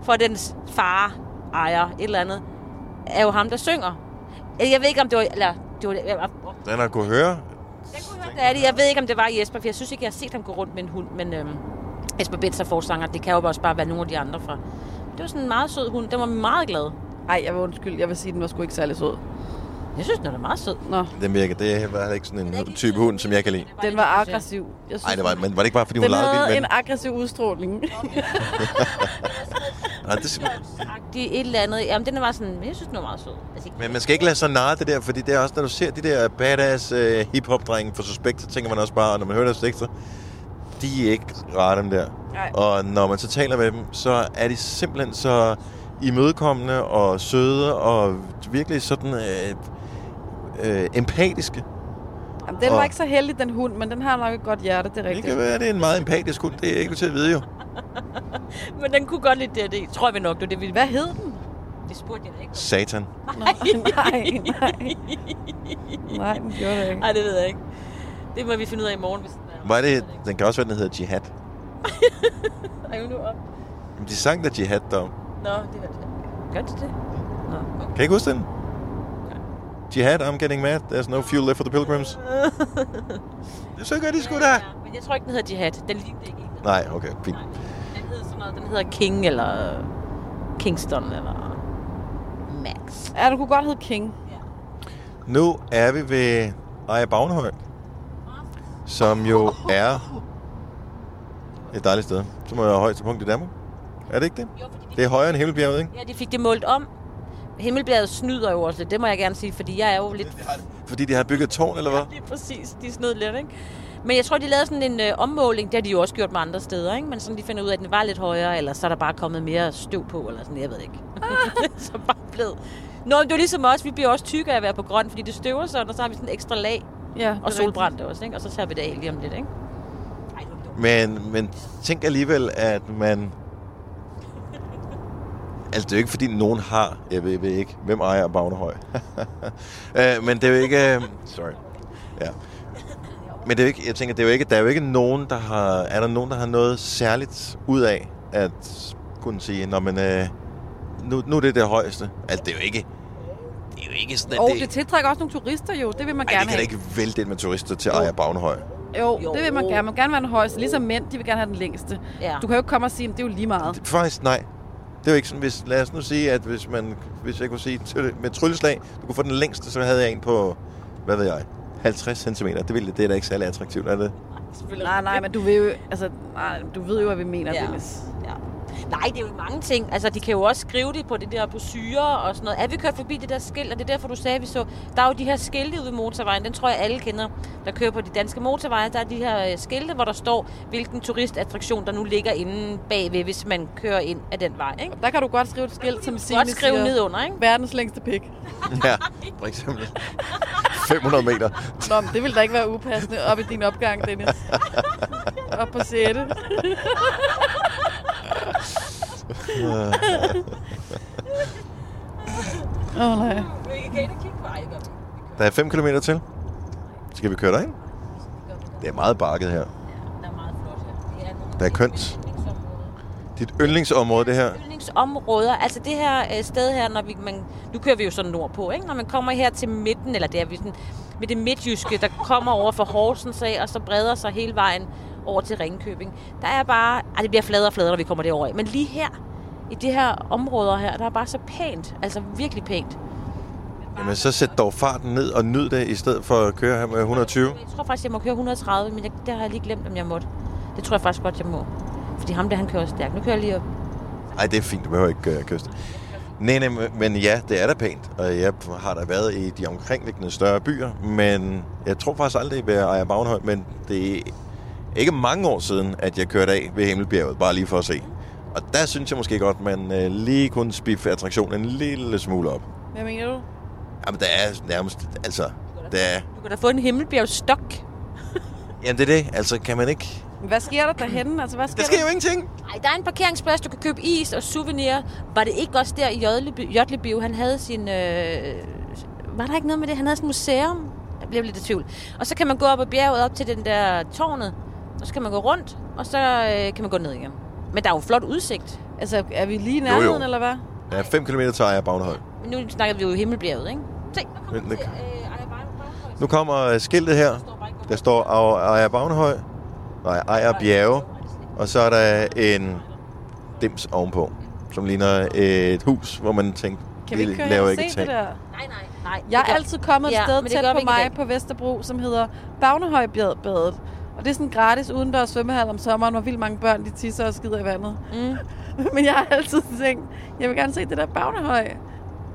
For dens far, ejer, et eller andet, er jo ham, der synger. Jeg ved ikke, om det var... Eller, det var jeg, Den har kunne høre. jeg kunne høre, det er det. Jeg ved ikke, om det var Jesper, for jeg synes ikke, jeg har set ham gå rundt med en hund. Men øhm, Jesper Bentz er forsanger. Det kan jo også bare være nogle af de andre fra. Det var sådan en meget sød hund. Den var meget glad. Ej, jeg vil undskylde. Jeg vil sige, den var sgu ikke særlig sød. Jeg synes, den er meget sød. Nå, Den virker. Det er heller ikke sådan en type hund, som jeg kan lide. den var aggressiv. Jeg synes, Nej, det var, men var det ikke bare, fordi hun den havde vildt en med aggressiv udstråling. Nej, det er simpelthen- Det er et eller andet. Jamen, den var sådan... Jeg synes, den var meget sød. Altså, ikke Men man skal ikke lade sig narre det der, fordi det er også, når du ser de der badass uh, hip-hop-drenge for Suspekt, så tænker man også bare, og når man hører deres tekster, de er ikke rare dem der. Nej. Og når man så taler med dem, så er de simpelthen så imødekommende og søde og virkelig sådan øh, øh, empatiske. Jamen, den var Og- ikke så heldig, den hund, men den har nok et godt hjerte, det er Det rigtigt. kan være, det er en meget empatisk hund. Det er ikke til at vide jo. Men den kunne godt lide det, det tror vi nok, det det vi... Hvad hed den? Det spurgte jeg da ikke. Satan. Nå, nej, nej. Nej, den gjorde det ikke. Nej, det ved jeg ikke. Det må vi finde ud af i morgen, hvis den er. Var det, den kan også være, den hedder Jihad. Er nu op? Men de sang der Jihad dog. Nå, det var det. Gør de det? Nå, okay. Kan I ikke huske den? Jihad, I'm getting mad. There's no fuel left for the pilgrims. Så gør de sgu da. Ja, men jeg tror ikke, den hedder Jihad. Den lignede ikke. Nej, okay, fint. Nej. Den hedder sådan noget. Den hedder King, eller Kingston, eller Max. Ja, du kunne godt hedde King. Nu er vi ved Ejer Bagnehøj, som jo er et dejligt sted, som er højeste punkt i Danmark. Er det ikke det? Jo, fordi Det er højere end Himmelbjerget, ikke? Ja, de fik det målt om. Himmelbladet snyder jo også lidt. Det må jeg gerne sige, fordi jeg er jo lidt... Fordi de har bygget et tårn, eller hvad? Lige præcis. De snød lidt, ikke? Men jeg tror, de lavede sådan en øh, ommåling. Det har de jo også gjort med andre steder, ikke? Men sådan, de finder ud af, at den var lidt højere, eller så er der bare kommet mere støv på, eller sådan, jeg ved ikke. så bare blevet... Nå, men det er ligesom os. Vi bliver også tykke af at være på grøn, fordi det støver sådan, og så har vi sådan en ekstra lag. Ja, Og rigtigt. solbrændte også, ikke? Og så tager vi det af lige om lidt, ikke? Ej. Men, men tænk alligevel, at man... Altså, det er jo ikke, fordi nogen har... Jeg ved, jeg ved ikke, hvem ejer Bagnehøj. Øh, men det er jo ikke... øh, Sorry. Ja. Men det er jo ikke, jeg tænker, det er jo ikke, der er jo ikke nogen, der har... Er der nogen, der har noget særligt ud af at kunne sige, Nå, men øh, nu, nu er det det højeste. Altså, det er jo ikke... Det er jo ikke sådan, at Og det... det tiltrækker også nogle turister jo. Det vil man Ej, gerne det kan da have. ikke vælte ind med turister til Ejer Bagnehøj. Jo, Jo. det vil man gerne. Man vil gerne være den højeste. Ligesom mænd, de vil gerne have den længste. Ja. Du kan jo ikke komme og sige, at det er jo lige meget. Det- Faktisk nej. Det er jo ikke sådan, hvis, lad os nu sige, at hvis, man, hvis jeg kunne sige til, med trylleslag, du kunne få den længste, så havde jeg en på, hvad ved jeg, 50 cm. Det, ville, det er da ikke særlig attraktivt, er det? Nej, nej, men du ved jo, altså, nej, du ved jo, hvad vi mener, Ja. Dennis. Ja. Nej, det er jo mange ting. Altså, de kan jo også skrive det på det der på syre og sådan noget. Er vi kørt forbi det der skilt, og det er derfor, du sagde, at vi så... Der er jo de her skilte ude ved motorvejen, den tror jeg alle kender, der kører på de danske motorveje. Der er de her øh, skilte, hvor der står, hvilken turistattraktion, der nu ligger inde bagved, hvis man kører ind af den vej, ikke? Der kan du godt skrive et skilt, som Signe Godt skrive siger, ned under, ikke? verdens længste pik. Ja, for eksempel. 500 meter. Nå, men det vil da ikke være upassende op i din opgang, Dennis. Op på sætte. Åh, oh, nej. Der er 5 km til. Skal vi køre derind? Det er meget bakket her. Der er meget flot her. Det er nogle Der er kønt. Dit yndlingsområde, det her. Yndlingsområder. Altså det her øh, sted her, når vi, man, nu kører vi jo sådan nordpå, ikke? Når man kommer her til midten, eller der, vi sådan, med det midtjyske, der kommer over for Horsens af, og så breder sig hele vejen over til Ringkøbing. Der er bare... Ej, det bliver fladere og fladere, når vi kommer derover af. Men lige her, i de her områder her, der er bare så pænt. Altså virkelig pænt. Jamen, så sæt dog farten ned og nyd det, i stedet for at køre her med 120. Jeg tror faktisk, jeg må køre 130, men jeg, det har jeg lige glemt, om jeg måtte. Det tror jeg faktisk godt, jeg må. Fordi ham der, han kører stærkt. Nu kører jeg lige op. Nej, det er fint. Du behøver ikke uh, kyste. Nej, nej, men ja, det er da pænt. Og jeg har da været i de omkringliggende større byer, men jeg tror faktisk aldrig ved Ejer Bagnhøj, men det er ikke mange år siden, at jeg kørte af ved Himmelbjerget, bare lige for at se. Og der synes jeg måske godt, man uh, lige kunne spiffe attraktionen en lille smule op. Hvad mener du? Jamen, der er nærmest, altså, der er, Du kan da få en himmelbjergstok. jamen det er det, altså kan man ikke, Hvad sker der derhenne? Altså, hvad sker der sker jo ingenting. Ej, der er en parkeringsplads, du kan købe is og souvenir. Var det ikke også der i Jodleby- Jotlebio, han havde sin... Øh... Var der ikke noget med det? Han havde sådan et museum. Jeg bliver lidt i tvivl. Og så kan man gå op ad bjerget op til den der tårnet. Og så kan man gå rundt, og så øh, kan man gå ned igen. Men der er jo flot udsigt. Altså, er vi lige i Jo, nærheden, jo. eller hvad? Der er 5 km til Ejer Bagnhøj. Men nu snakker vi jo Himmelbjerget, ikke? Se, nu kommer Men til øh. Nu kommer skiltet her. Der står Ejer Bagnhøj. Nej, Ejer Bjerge. Og så er der en dims ovenpå, som ligner et hus, hvor man tænker, Kan vi ikke køre ikke se tag. det der? Nej, nej, nej. Jeg er altid kommet et sted tæt på mig på Vesterbro, som hedder Bagnehøjbadet. Og det er sådan en gratis udendørs svømmehal om sommeren, hvor vildt mange børn de tisser og skider i vandet. Mm. Men jeg har altid tænkt, jeg vil gerne se det der Bagnehøj.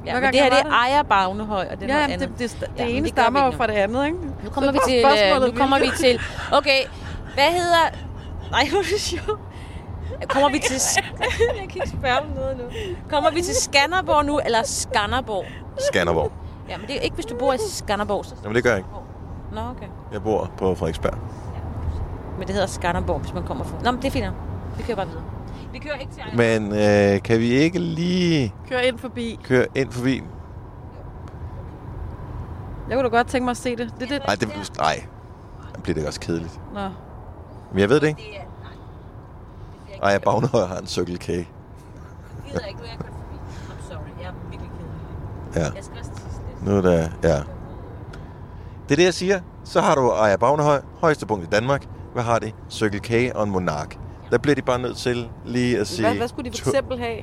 Ja, men det her, det er Ejer Bagnehøj, og det er Ja, noget andet. det, det, det, Ja, det ene det stammer jo fra det andet, ikke? Nu kommer vi til... Øh, nu kommer vi til... Okay, hvad hedder... Nej, hvor er det sjovt. Kommer vi til... jeg kan ikke spørge om noget nu. Kommer vi til Skanderborg nu, eller Skanderborg? Skanderborg. Ja, men det er ikke, hvis du bor i Skanderborg. Så... Jamen det gør jeg ikke. Nå, okay. Jeg bor på Frederiksberg. Men det hedder Skanderborg, hvis man kommer fra... Nå, men det er fint. Vi kører bare videre. Vi kører ikke til Ejer. Men øh, kan vi ikke lige Kør ind forbi. køre ind forbi? Jeg kunne da godt tænke mig at se det. det, det. Nej, det, nej. Det bliver det også kedeligt. Nå. Men jeg ved det ikke. Det er... Nej. Det Ej, jeg Bagnhøj har en Circle K. gider ikke, nu er jeg forbi. I'm sorry, jeg er virkelig kedelig. Ja. Jeg skal også tisse. Nu er der, ja. Det er det, jeg siger. Så har du Ejer Bagnhøj, højeste punkt i Danmark. Hvad har de? Circle K og en Monark. Der bliver de bare nødt til lige at sige... Hvad, hvad skulle de for eksempel have?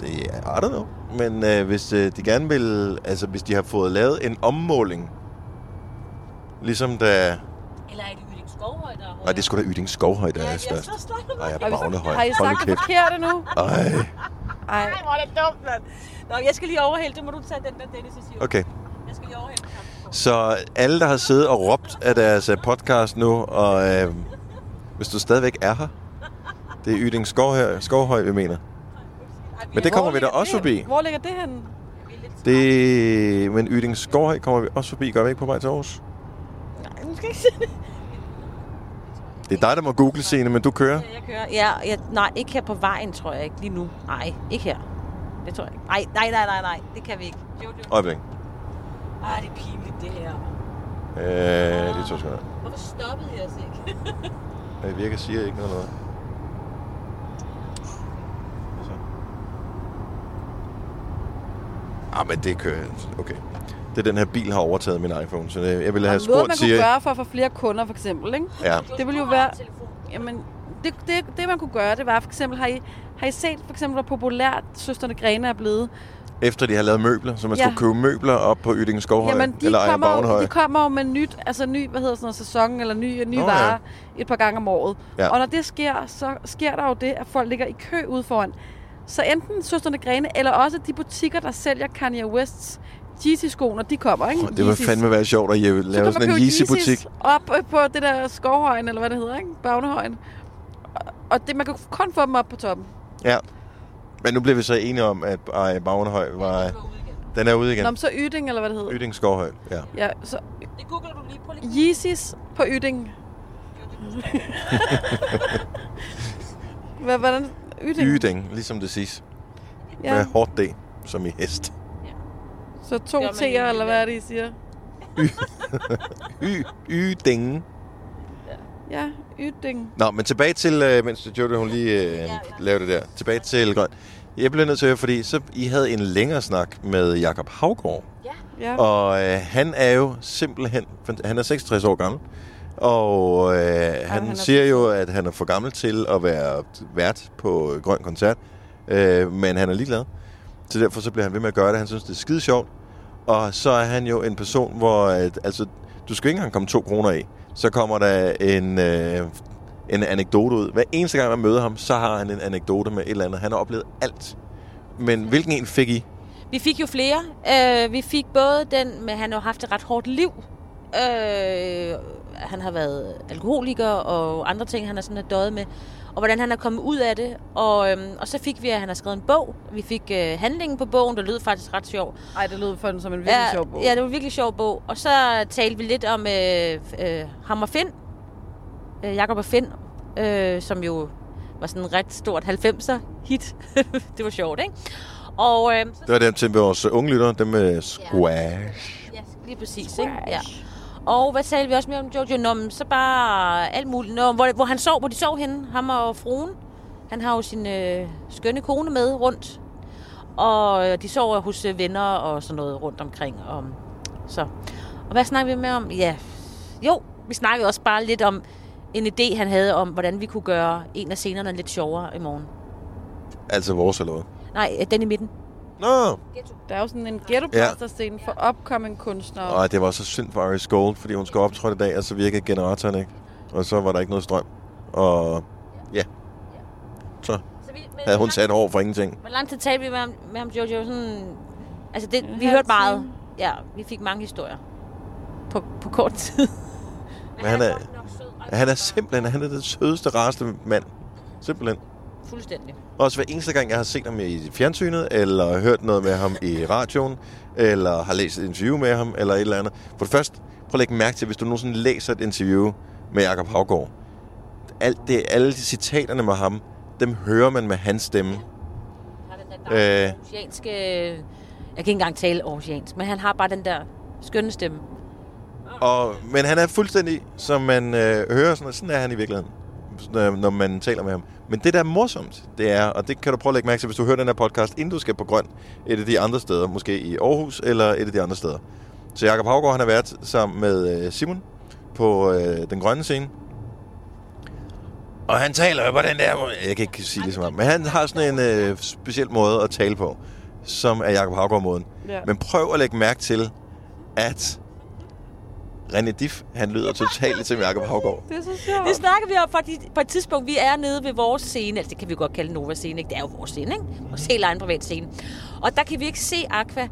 Det er, I don't know. Men øh, hvis øh, de gerne vil... Altså, hvis de har fået lavet en ommåling, ligesom da... Eller er det Yding Skovhøj, der er Nej, det er sgu da Yding Skovhøj, der er jeg er størst. Ej, jeg Har, vi, Bagnhøj. har I sagt det forkerte nu? Ej, Ej. hvor er det dumt, mand. Nå, jeg skal lige overhælde. Det må du tage den der Dennis siger. okay. Jeg skal lige overhælde. Så alle, der har siddet og råbt af deres øh, podcast nu, og øh, hvis du stadigvæk er her, det er Yding Skovhøj, Skovhøj vi mener. Men det kommer vi da også forbi. Hvor ligger det henne? Det, men Yding Skovhøj kommer vi også forbi. Gør vi ikke på vej til Aarhus? Nej, nu skal jeg ikke det. Det er dig, der må google scene, men du kører. Jeg kører. Ja, jeg, nej, ikke her på vejen, tror jeg ikke. Lige nu. Nej, ikke her. Det tror jeg ikke. Nej, nej, nej, nej, nej. Det kan vi ikke. Jojo. Øjeblik. Ej, det er pinligt, det her. Øh, det er to sekunder. Hvorfor stoppede jeg os ikke? Det virker siger ikke noget. noget. Ah, men det kører... Okay. Det er den her bil har overtaget min iPhone, så det, jeg ville have Og noget, spurgt man kunne Siri. gøre for at få flere kunder, for eksempel, ikke? Ja. Det ville jo være... Jamen, det, det, det man kunne gøre, det var for eksempel, har I, har I set for eksempel, hvor populært Søsterne Grene er blevet? Efter de har lavet møbler, så man Ja. skulle købe møbler op på Yding Skovhøj Jamen, de eller Ejer kommer, jo, Bagnhøj. de kommer jo med nyt, altså ny, hvad hedder sådan noget, sæson, eller nye, nye Nå, oh, ja. varer et par gange om året. Ja. Og når det sker, så sker der jo det, at folk ligger i kø ude foran. Så enten Søsterne Grene, eller også de butikker, der sælger Kanye Wests Yeezy-sko, når de kommer, ikke? Det vil Yeezys. fandme være sjovt at lave Så sådan en Yeezy-butik. Op øh, på det der skovhøjen, eller hvad det hedder, ikke? Bagnehøjen. Og- det, man kan kun få dem op på toppen. Ja. Men nu bliver vi så enige om, at Ejer Bagnhøj var... Den er ude igen. Nå, men så Yding, eller hvad det hedder. Yding Skovhøj, ja. Ja, så Det googler du lige på lige. Yeezys på Yding. Hvad, hvordan? Yding? Yding, ligesom det siges. Ja. Med hårdt D, som i hest. Så to T'er, eller hvad er det, I siger? Y, Yding. Ja, Yding. Nå, men tilbage til, øh, mens Jojo hun lige øh, lavede det der. Tilbage til grøn. Jeg blev nødt til at høre, fordi så I havde en længere snak med Jakob Havgård. Ja. Og øh, han er jo simpelthen... Han er 66 år gammel. Og øh, han, han han er siger jo, at han er for gammel til at være vært på Grøn Koncert. Øh, men han er ligeglad. Så derfor så bliver han ved med at gøre det. Han synes, det er skide sjovt. Og så er han jo en person, hvor... At, altså, du skal ikke engang komme to kroner af. Så kommer der en, øh, en anekdote ud. Hver eneste gang, man møder ham, så har han en anekdote med et eller andet. Han har oplevet alt. Men hvilken en fik I? Vi fik jo flere. Øh, vi fik både den med, at han har haft et ret hårdt liv. Øh, han har været alkoholiker og andre ting, han har sådan døjet med. Og hvordan han er kommet ud af det. Og, øhm, og så fik vi, at han har skrevet en bog. Vi fik øh, handlingen på bogen, der lød faktisk ret sjov. Ej, det lød for den som en virkelig ja, sjov bog. Ja, det var en virkelig sjov bog. Og så talte vi lidt om øh, øh, ham og Finn. Øh, Jakob og Finn, øh, som jo var sådan en ret stort 90'er hit. det var sjovt, ikke? Og, øh, Det var dem til vores unge lytter, dem med squash. Ja, lige præcis, ikke? Ja. Og hvad talte vi også mere om Jojo? Nå, men så bare alt muligt. Nå, hvor, hvor han sov, hvor de sov henne, ham og fruen. Han har jo sin øh, skønne kone med rundt. Og øh, de sover hos øh, venner og sådan noget rundt omkring. Og, så. og hvad snakker vi med om? Ja, jo, vi snakkede også bare lidt om en idé, han havde om, hvordan vi kunne gøre en af scenerne lidt sjovere i morgen. Altså vores eller hvad? Nej, øh, den i midten. Nå, Der er jo sådan en ghetto-blaster-scene for upcoming kunstnere. og det var så synd for Iris Gold, fordi hun skulle optræde i dag, og så virkede generatoren ikke. Og så var der ikke noget strøm. Og ja, så Så vi, men, havde hun sat over for ingenting. Hvor lang tid talte vi med ham, med ham Jojo? Sådan, altså, det, vi hørte meget. Ja, vi fik mange historier. På, på kort tid. Men han er, han er simpelthen han er den sødeste, rareste mand. Simpelthen. Fuldstændig. Også hver eneste gang, jeg har set ham i fjernsynet, eller hørt noget med ham i radioen, eller har læst et interview med ham, eller et eller andet. For det første, prøv at lægge mærke til, hvis du nogensinde læser et interview med Jakob Havgård. Alt det, alle de citaterne med ham, dem hører man med hans stemme. Han har den der Øh. aarhusianske... Jeg kan ikke engang tale aarhusiansk, men han har bare den der skønne stemme. Og, men han er fuldstændig, som man øh, hører, sådan, sådan er han i virkeligheden, når man taler med ham. Men det, der er morsomt, det er, og det kan du prøve at lægge mærke til, hvis du hører den her podcast, inden du skal på Grøn, et af de andre steder, måske i Aarhus, eller et af de andre steder. Så Jakob Havgård, han har været sammen med øh, Simon på øh, den grønne scene. Og han taler jo på den der måde, jeg kan ikke sige det som ham, men han har sådan en øh, speciel måde at tale på, som er Jakob Havgård-måden. Ja. Men prøv at lægge mærke til, at René Diff, han lyder totalt ligesom Jakob Havgård. Det er så sjovt. Det snakker vi om fordi på et tidspunkt. Vi er nede ved vores scene. Altså, det kan vi godt kalde Nova scene. Ikke? Det er jo vores scene, ikke? Vores helt egen privat scene. Og der kan vi ikke se Aqua,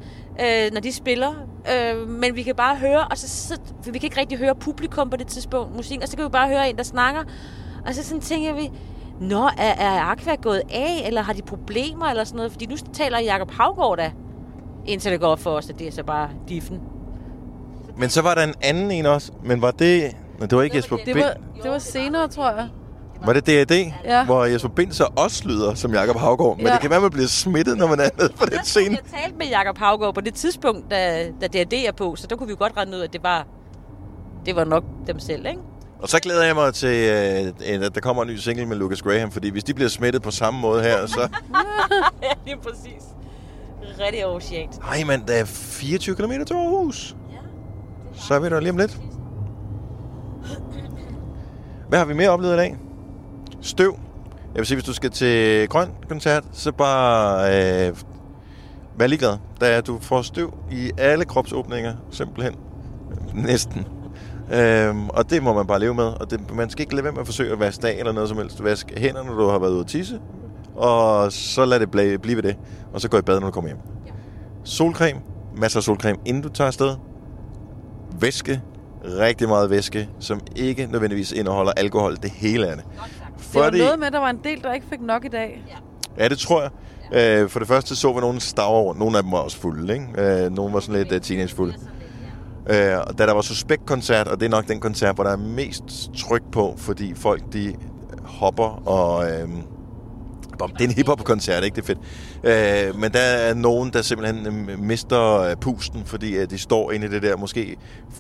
øh, når de spiller. Øh, men vi kan bare høre, og så, så for vi kan ikke rigtig høre publikum på det tidspunkt, musik. Og så kan vi bare høre en, der snakker. Og så sådan tænker vi, Nå, er, er Aqua gået af, eller har de problemer, eller sådan noget? Fordi nu taler Jakob Havgård da, indtil det går op for os, at det er så bare diffen. Men så var der en anden en også, men var det... Men det var ikke Jesper Det Bind. var, det var senere, tror jeg. Var det D.A.D., Ja. hvor Jesper Bind så også lyder som Jakob Havgård. Men Ja. det kan være, man bliver smittet, når man er nede på den scene. Jeg talte med Jakob Havgård på det tidspunkt, da, da D&D er på, så der kunne vi jo godt regne ud, at det var, det var nok dem selv, ikke? Og så glæder jeg mig til, øh, at der kommer en ny single med Lucas Graham, fordi hvis de bliver smittet på samme måde her, så... ja, lige præcis. Rigtig oceant. Ej, mand, der er 24 km til Aarhus. Ja. Så er vi der lige om lidt. Hvad har vi mere oplevet i dag? Støv. Jeg vil sige, hvis du skal til grøn koncert, så bare øh, vær ligeglad. Da du får støv i alle kropsåbninger, simpelthen. Næsten. Øhm, og det må man bare leve med. Og det, man skal ikke lade være med at forsøge at vaske af eller noget som helst. Vask hænder, når du har været ude at tisse. Og så lad det blive, ved det. Og så gå i bad, når du kommer hjem. Solcreme. Masser af solcreme, inden du tager afsted. Væske. Rigtig meget væske, som ikke nødvendigvis indeholder alkohol. Det hele af det. Det var noget med, at der var en del, der ikke fik nok i dag. Ja, det tror jeg. Øh, for det første så vi nogle staver rundt. Nogle af dem var også fulde, ikke? Øh, nogle var sådan lidt uh, teenagefulde. Øh, og da der var suspekt-koncert, og det er nok den koncert, hvor der er mest tryk på, fordi folk de hopper og øh, hiphop. Det er en hiphop-koncert, ikke? Det er fedt. Øh, men der er nogen, der simpelthen øh, mister øh, pusten, fordi øh, de står inde i det der. Måske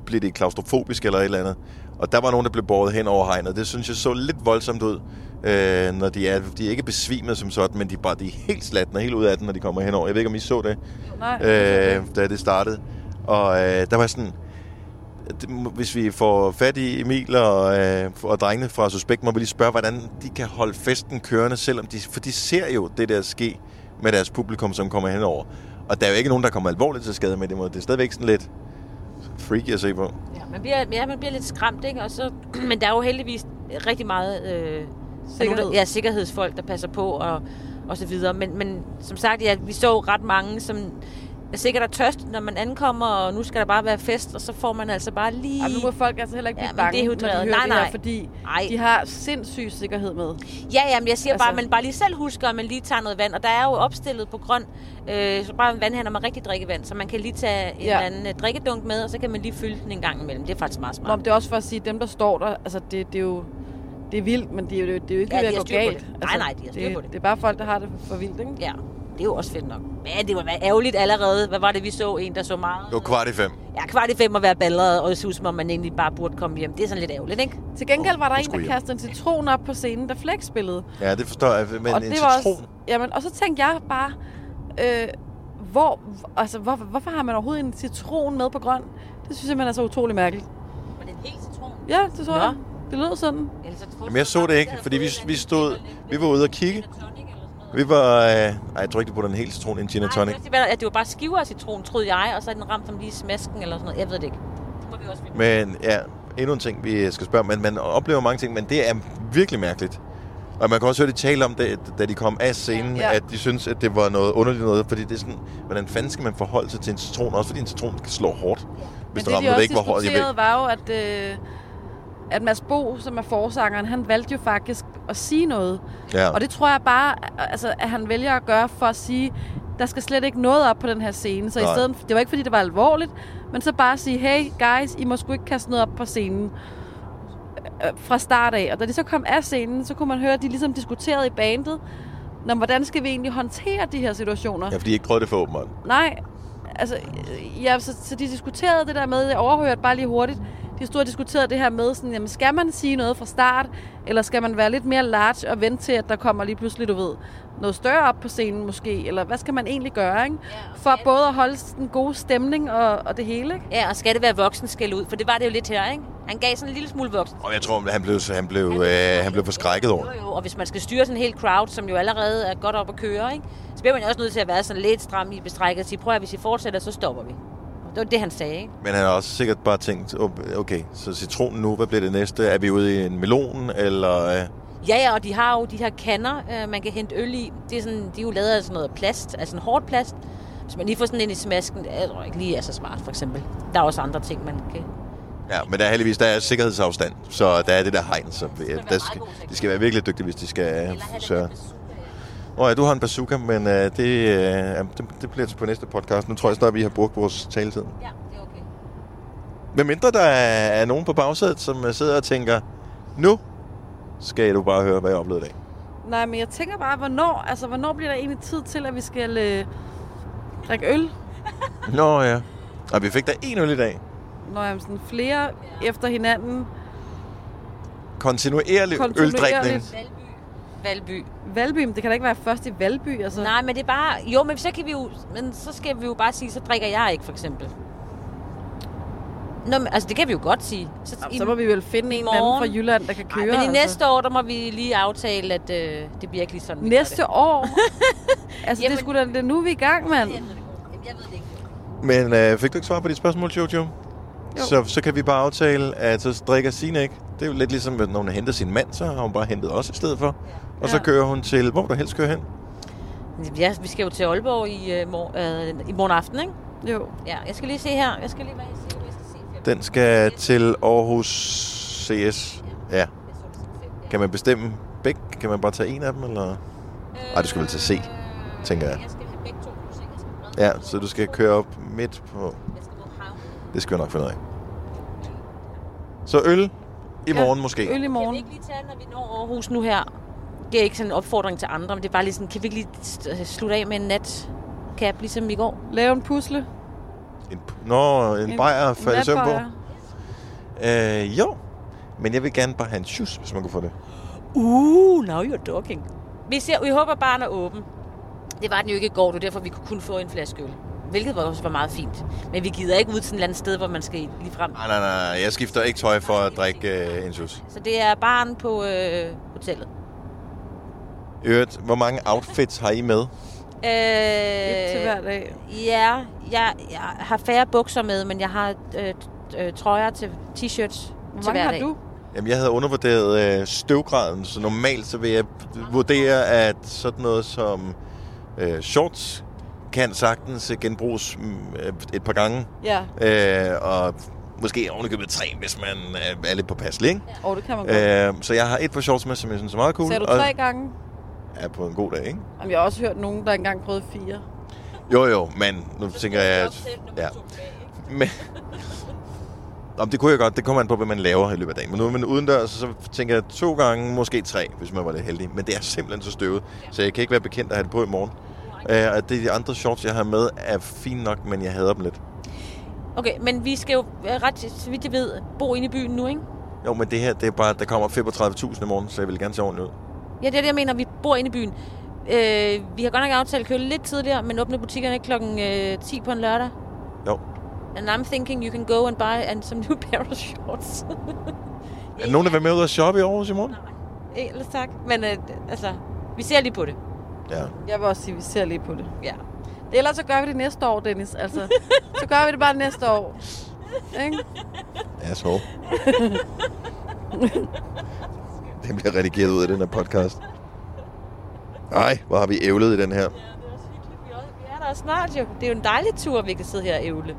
bliver det klaustrofobisk eller et eller andet. Og der var nogen, der blev båret hen over hegnet. Det synes jeg så lidt voldsomt ud, øh, når de er, de er ikke besvimet som sådan, men de, bare, de er helt slatne helt ud af den, når de kommer henover. Jeg ved ikke, om I så det, Nej. øh, da det startede. Og øh, der var sådan, hvis vi får fat i Emil og, øh, og drengene fra Suspekt, må vi lige spørge, hvordan de kan holde festen kørende, selvom de, for de ser jo det der ske med deres publikum, som kommer henover. Og der er jo ikke nogen, der kommer alvorligt til skade med det måde. Det er stadigvæk sådan lidt freaky at se på. Ja, man bliver, ja, man bliver lidt skræmt, ikke? Og så, men der er jo heldigvis rigtig meget øh, Sikkerhed. Nogle, ja, sikkerhedsfolk, der passer på og, og så videre. Men, men som sagt, ja, vi så ret mange, som sikkert er tørst, når man ankommer, og nu skal der bare være fest, og så får man altså bare lige... Ej, nu må folk altså heller ikke Ja, blive men bange, det er når de hører Nej, det her, nej. fordi Ej. de har sindssyg sikkerhed med. Ja, ja, men jeg siger altså, Altså- bare, at man bare lige selv husker, at man lige tager noget vand. Og der er jo opstillet på grøn, øh, så bare en vandhander med rigtig drikkevand, så man kan lige tage en Ja. ja. anden øh, drikkedunk med, og så kan man lige fylde den en gang imellem. Det er faktisk meget Nå, smart. men det er også for at sige, at dem, der står der, altså det, det er jo det er vildt, men det er jo, det er jo ikke Ja, ved at gå galt. det. Nej, nej, de har styr det, på det. Det er bare folk, der har det for vildt, ikke? Ja, er jo også fedt nok. Men det var ærgerligt allerede. Hvad var det, vi så? En, der så meget... Det var kvart i fem. Ja, kvart i fem at være balleret, og som om man egentlig bare burde komme hjem. Det er sådan lidt ærgerligt, ikke? Til gengæld var der Hun en, der hjem. kastede en citron op på scenen, da Flex spillede. Ja, det forstår jeg. Men og en det var citron... også, jamen, og så tænkte jeg bare, øh, hvor, altså, hvor, hvorfor har man overhovedet en citron med på grøn? Det synes jeg, man er så utrolig mærkeligt. Var det en helt citron? Ja, det tror Nå. jeg. Det lød sådan. Jamen, jeg så det ikke, fordi vi, vi stod... Vi var ude og kigge. Vi var... Øh, ej, jeg tror ikke, de putter en hel citron i en gin tonic. Nej, det var, det var bare skiver af citron, troede jeg, og så er den ramt som lige smasken eller sådan noget. Jeg ved det ikke. Det må vi også finde. Men ja, endnu en ting, vi skal spørge. Men man oplever mange ting, men det er virkelig mærkeligt. Og man kan også høre, de tale om det, da de kom af scenen, ja. At de synes, at det var noget underligt noget. Fordi det er sådan, hvordan fanden skal man forholde sig til en citron? Også fordi en citron kan slå hårdt. Hvis Men du det, rammer de det også ikke, hvor hårdt. Jeg ved, diskuterede, var jo, at, øh, at Mads Bo, som er forsangeren, han valgte jo faktisk at sige noget. ja. Og det tror jeg bare, altså, at han vælger at gøre for at sige, der skal slet ikke noget op på den her scene. Så Nej. i stedet, det var ikke fordi, det var alvorligt, men så bare sige, hey guys, I må sgu ikke kaste noget op på scenen øh, fra start af. Og da de så kom af scenen, så kunne man høre, at de ligesom diskuterede i bandet, Nå, men hvordan skal vi egentlig håndtere de her situationer? ja, fordi de ikke prøvede det for åbenbart. Nej, altså, øh, ja, så, så de diskuterede det der med, jeg overhørte bare lige hurtigt, de stod og diskuterede det her med, sådan, jamen, skal man sige noget fra start, eller skal man være lidt mere large og vente til, at der kommer lige pludselig, du ved, noget større op på scenen måske, eller hvad skal man egentlig gøre, ikke? For både at holde den gode stemning og, og det hele, ikke? Ja, og skal det være voksen skæld ud? For det var det jo lidt her, ikke? Han gav sådan en lille smule voksen. Og jeg tror, han blev, han blev, øh, han blev forskrækket over. Jo, jo, og hvis man skal styre sådan en hel crowd, som jo allerede er godt op at køre, ikke? så bliver man jo også nødt til at være sådan lidt stram i bestrækket og sige, prøv at hvis I fortsætter, så stopper vi. Det var det, han sagde, ikke? Men han har også sikkert bare tænkt, okay, så citronen nu, hvad bliver det næste? Er vi ude i en melon, eller... Øh, Ja, ja, og de har jo de her kander, øh, man kan hente øl i. Det er sådan, de er jo lavet af sådan noget plast, altså en hårdt plast. Hvis man lige får sådan ind i smasken, det er ikke lige er så smart, for eksempel. Der er også andre ting, man kan... ja, men der er heldigvis der er sikkerhedsafstand, så der er det der hegn, så meget skal, de skal være virkelig dygtige, hvis de skal sørge. Åh ja, du har en bazooka, men øh, det, øh, ja, det, det bliver til på næste podcast. Nu tror jeg snart, vi har brugt vores taletid. Ja, det er okay. Med mindre der er, er nogen på bagsædet, som øh, sidder og tænker, nu skal du bare høre, hvad jeg oplevede i dag. Nej, men jeg tænker bare, hvornår, altså, hvornår bliver der egentlig tid til, at vi skal øh, drikke øl? Nå ja. Og vi fik da en øl i dag. Når jeg sådan flere efter hinanden. Kontinuerlig, Kontinuerligt. øldrikning. Valby. Valby. Men det kan da ikke være først i Valby, altså. Nej, men det er bare... Jo, men så kan vi jo... Men så skal vi jo bare sige, så drikker jeg ikke, for eksempel. Nå, men, altså, det kan vi jo godt sige. Så, Jamen, så må vi vel finde i en eller anden morgen. fra Jylland, der kan køre. Ej, men i altså. næste år, der må vi lige aftale, at øh, det bliver ikke lige sådan. Næste år? altså, Jamen- det skulle da, det er nu, vi er i gang, mand. Jeg ved det ikke. Men øh, fik du ikke svar på dit spørgsmål, Jojo? Jo. Så, så kan vi bare aftale, at så drikker Signe ikke. Det er jo lidt ligesom, når hun henter sin mand, så har hun bare hentet os i stedet for. Og så Ja. kører hun til, hvor du helst køre hen? Ja, vi skal jo til Aalborg i, øh, mor, øh, i morgen aften, ikke? Jo. Ja, jeg skal lige se her. Jeg skal lige, siger, hvad jeg skal se. Den skal til Aarhus CS. Ja. Så det ja. Kan man bestemme begge? Kan man bare tage en af dem, eller? Ej, du skal vel til C, tænker jeg. Skal have begge to. Ja, så du skal køre op midt på... Det skal vi nok finde ud af. Så øl i Ja, morgen måske. Øl i Kan vi morgen. ikke lige tage, når vi når Aarhus nu her? Det er ikke sådan en opfordring til andre, men det er bare lige sådan, kan vi ikke lige st- slutte af med en nat cap, ligesom i går? Lave en pusle. En, nå, en, en bajer falde i søvn på. Øh, jo. Men jeg vil gerne bare have en shoes, hvis man kunne få det. Uh, now you're talking. Vi, ser, vi håber, barn er åben. Det var den jo ikke i går, det var derfor, vi kunne kun få en flaske øl. Hvilket var også var meget fint. Men vi gider ikke ud til et eller andet sted, hvor man skal lige frem. Nej, nej, nej. Jeg skifter ikke tøj for at drikke øh, en shoes. Så det er barn på øh, hotellet. Øvrigt, hvor mange outfits har I med? Øh, Et til hver dag. Ja, jeg, jeg har færre bukser med, men jeg har øh, øh, trøjer til t-shirts Hvor til mange hver har dag. du? Jamen, jeg havde undervurderet øh, støvgraden, så normalt så vil jeg vurdere, at sådan noget som øh, shorts kan sagtens genbruges mm, øh, et par gange. Ja, Øh, og måske ovenikøbet tre, hvis man øh, er lidt påpasselig, ikke? og det kan man godt. Øh, så jeg har et par shorts med, som jeg synes er meget cool. Sagde du og tre gange? Er på en god dag, ikke? Jamen, jeg har også hørt nogen, der engang prøvede fire. Jo, jo, men nu tænker jeg, at... Ja. Men, Om det kunne jeg godt. Det kommer an på, hvad man laver i løbet af dagen. Men nu er man udendørs, så tænker jeg to gange, måske tre, hvis man var lidt heldig. Men det er simpelthen så støvet, så jeg kan ikke være bekendt at have det på i morgen. Uh, og det er de andre shorts, jeg har med, er fine nok, men jeg hader dem lidt. Okay, men vi skal jo øh, ret, så vidt jeg ved, bo inde i byen nu, ikke? Jo, men det her, det er bare, der kommer 35.000 i morgen, så jeg vil gerne se ordentligt ud. Ja, det er det, jeg mener. Vi bor inde i byen. Øh, vi har godt nok aftalt at køre lidt tidligere, men åbne butikkerne klokken øh, 10 på en lørdag. Jo. And I'm thinking you can go and buy and some new pair of shorts. Er nogen, der vil med ud og shoppe i Aarhus i morgen? Nej, ellers tak. Men øh, altså, vi ser lige på det. Ja. Jeg vil også sige, at vi ser lige på det. Ja. Ellers så gør vi det næste år, Dennis. Altså, så gør vi det bare næste år. Ikke? Asshole. det bliver redigeret ud af den her podcast. Nej, hvor har vi ævlet i den her. Ja, det er også hyggeligt. Vi er, er der snart jo. Det er jo en dejlig tur, vi kan sidde her og ævle.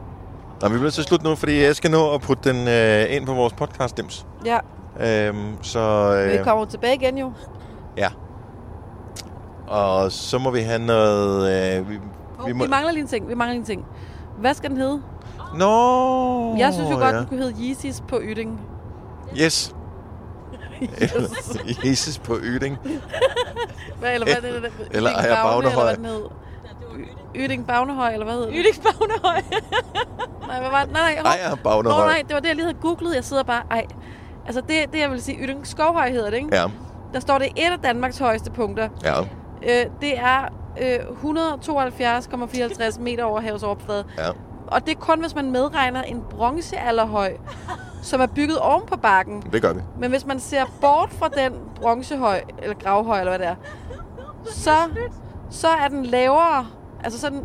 Nå, vi bliver til at slutte nu, fordi jeg skal nå at putte den øh, ind på vores podcast dims. Ja, Øhm, så men vi øh, kommer tilbage igen jo. ja. Og så må vi have noget... Øh, vi, Vi, vi mangler lige en ting. Vi mangler lige en ting. Hvad skal den hedde? Nå! Jeg synes jo godt, ja. den kunne hedde Yeezys på Yting. Yes. Jesus på Yding. Hvad, eller hvad er det? Eller Ejer Bagne, Bagnehøj. Eller hvad den hed? Yting Bagnehøj, eller hvad hed det? Ydingsbagnehøj. Nej, hvad var det? Nej, nej, hov. Ej, jeg har Nå, Bagnehøj. nej, det var det, jeg lige havde googlet. Jeg sidder bare, ej. Altså, det, det jeg vil sige, Yting Skovhøj hedder det, ikke? Ja, Der står, det et af Danmarks højeste punkter. ja, Øh, det er øh, 172,54 meter over havets overflade. ja. Og det er kun, hvis man medregner en bronzealderhøj, som er bygget oven på bakken. Det gør vi. Men hvis man ser bort fra den bronzehøj, eller gravhøj, eller hvad det er, så, så er den lavere. Altså sådan...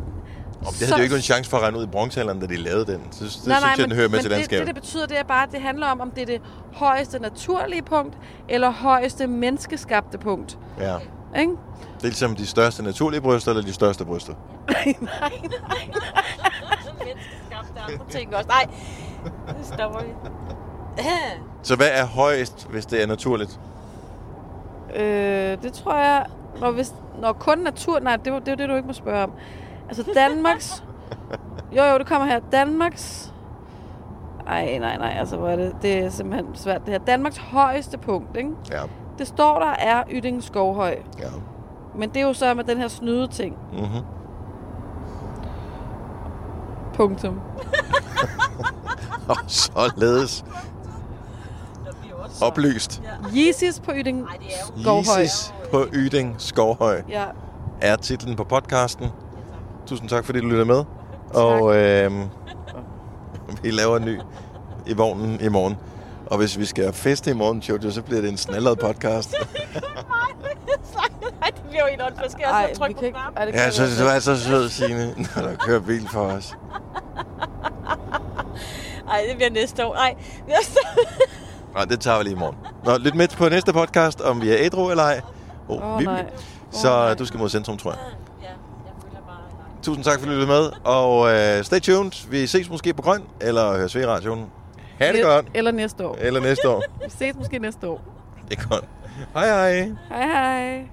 Og det havde jo ikke en chance for at regne ud i bronzealderen, da de lavede den. Så det nej, nej, synes jeg, den men, hører med men til det, landskabet. det, det betyder, det er bare, at det handler om, om det er det højeste naturlige punkt, eller højeste menneskeskabte punkt. Ja. Ikke? Det er ligesom de største naturlige bryster, eller de største bryster. Menneskeskabte andre ting også. Nej, det stopper vi. Så hvad er højest, hvis det er naturligt? Øh, det tror jeg... Når, hvis, når kun natur... Nej, det er det, er det, du ikke må spørge om. Altså Danmarks... jo, jo, det kommer her. Danmarks... Ej, nej, nej, altså hvor er det, det er simpelthen svært det her. Danmarks højeste punkt, ikke? Ja, Det står der er Yding Skovhøj. ja. Men det er jo så med den her snyde ting. Mm-hmm. Punktum. Og således oplyst. Yeezys på Yding er. Skovhøj. Jesus på Yding Skovhøj Ja. er titlen på podcasten. Tusind tak, fordi du lytter med. Og øh, vi laver en ny i vognen i morgen. Og hvis vi skal feste i morgen, Jojo, så bliver det en snallet podcast. Nej, det bliver jo helt ondt. Skal jeg vi trykke på knappen? Ja, så godt det var så sød, Signe, når der kører bil for os. Ej, det bliver næste år. Ej, næste Nå, det tager vi lige i morgen. Nå, lyt med på næste podcast, om vi er ædru eller ej. Oh, Åh, nej. Så nej. du skal mod centrum, tror jeg. Ja, jeg føler bare... Nej. Tusind tak, fordi du lyttede med. Og uh, stay tuned. Vi ses måske på Grøn, eller høres ved i radioen. Ha' det godt. Eller næste år. Eller næste år. Vi ses måske næste år. Det er godt. Hej hej. Hej hej.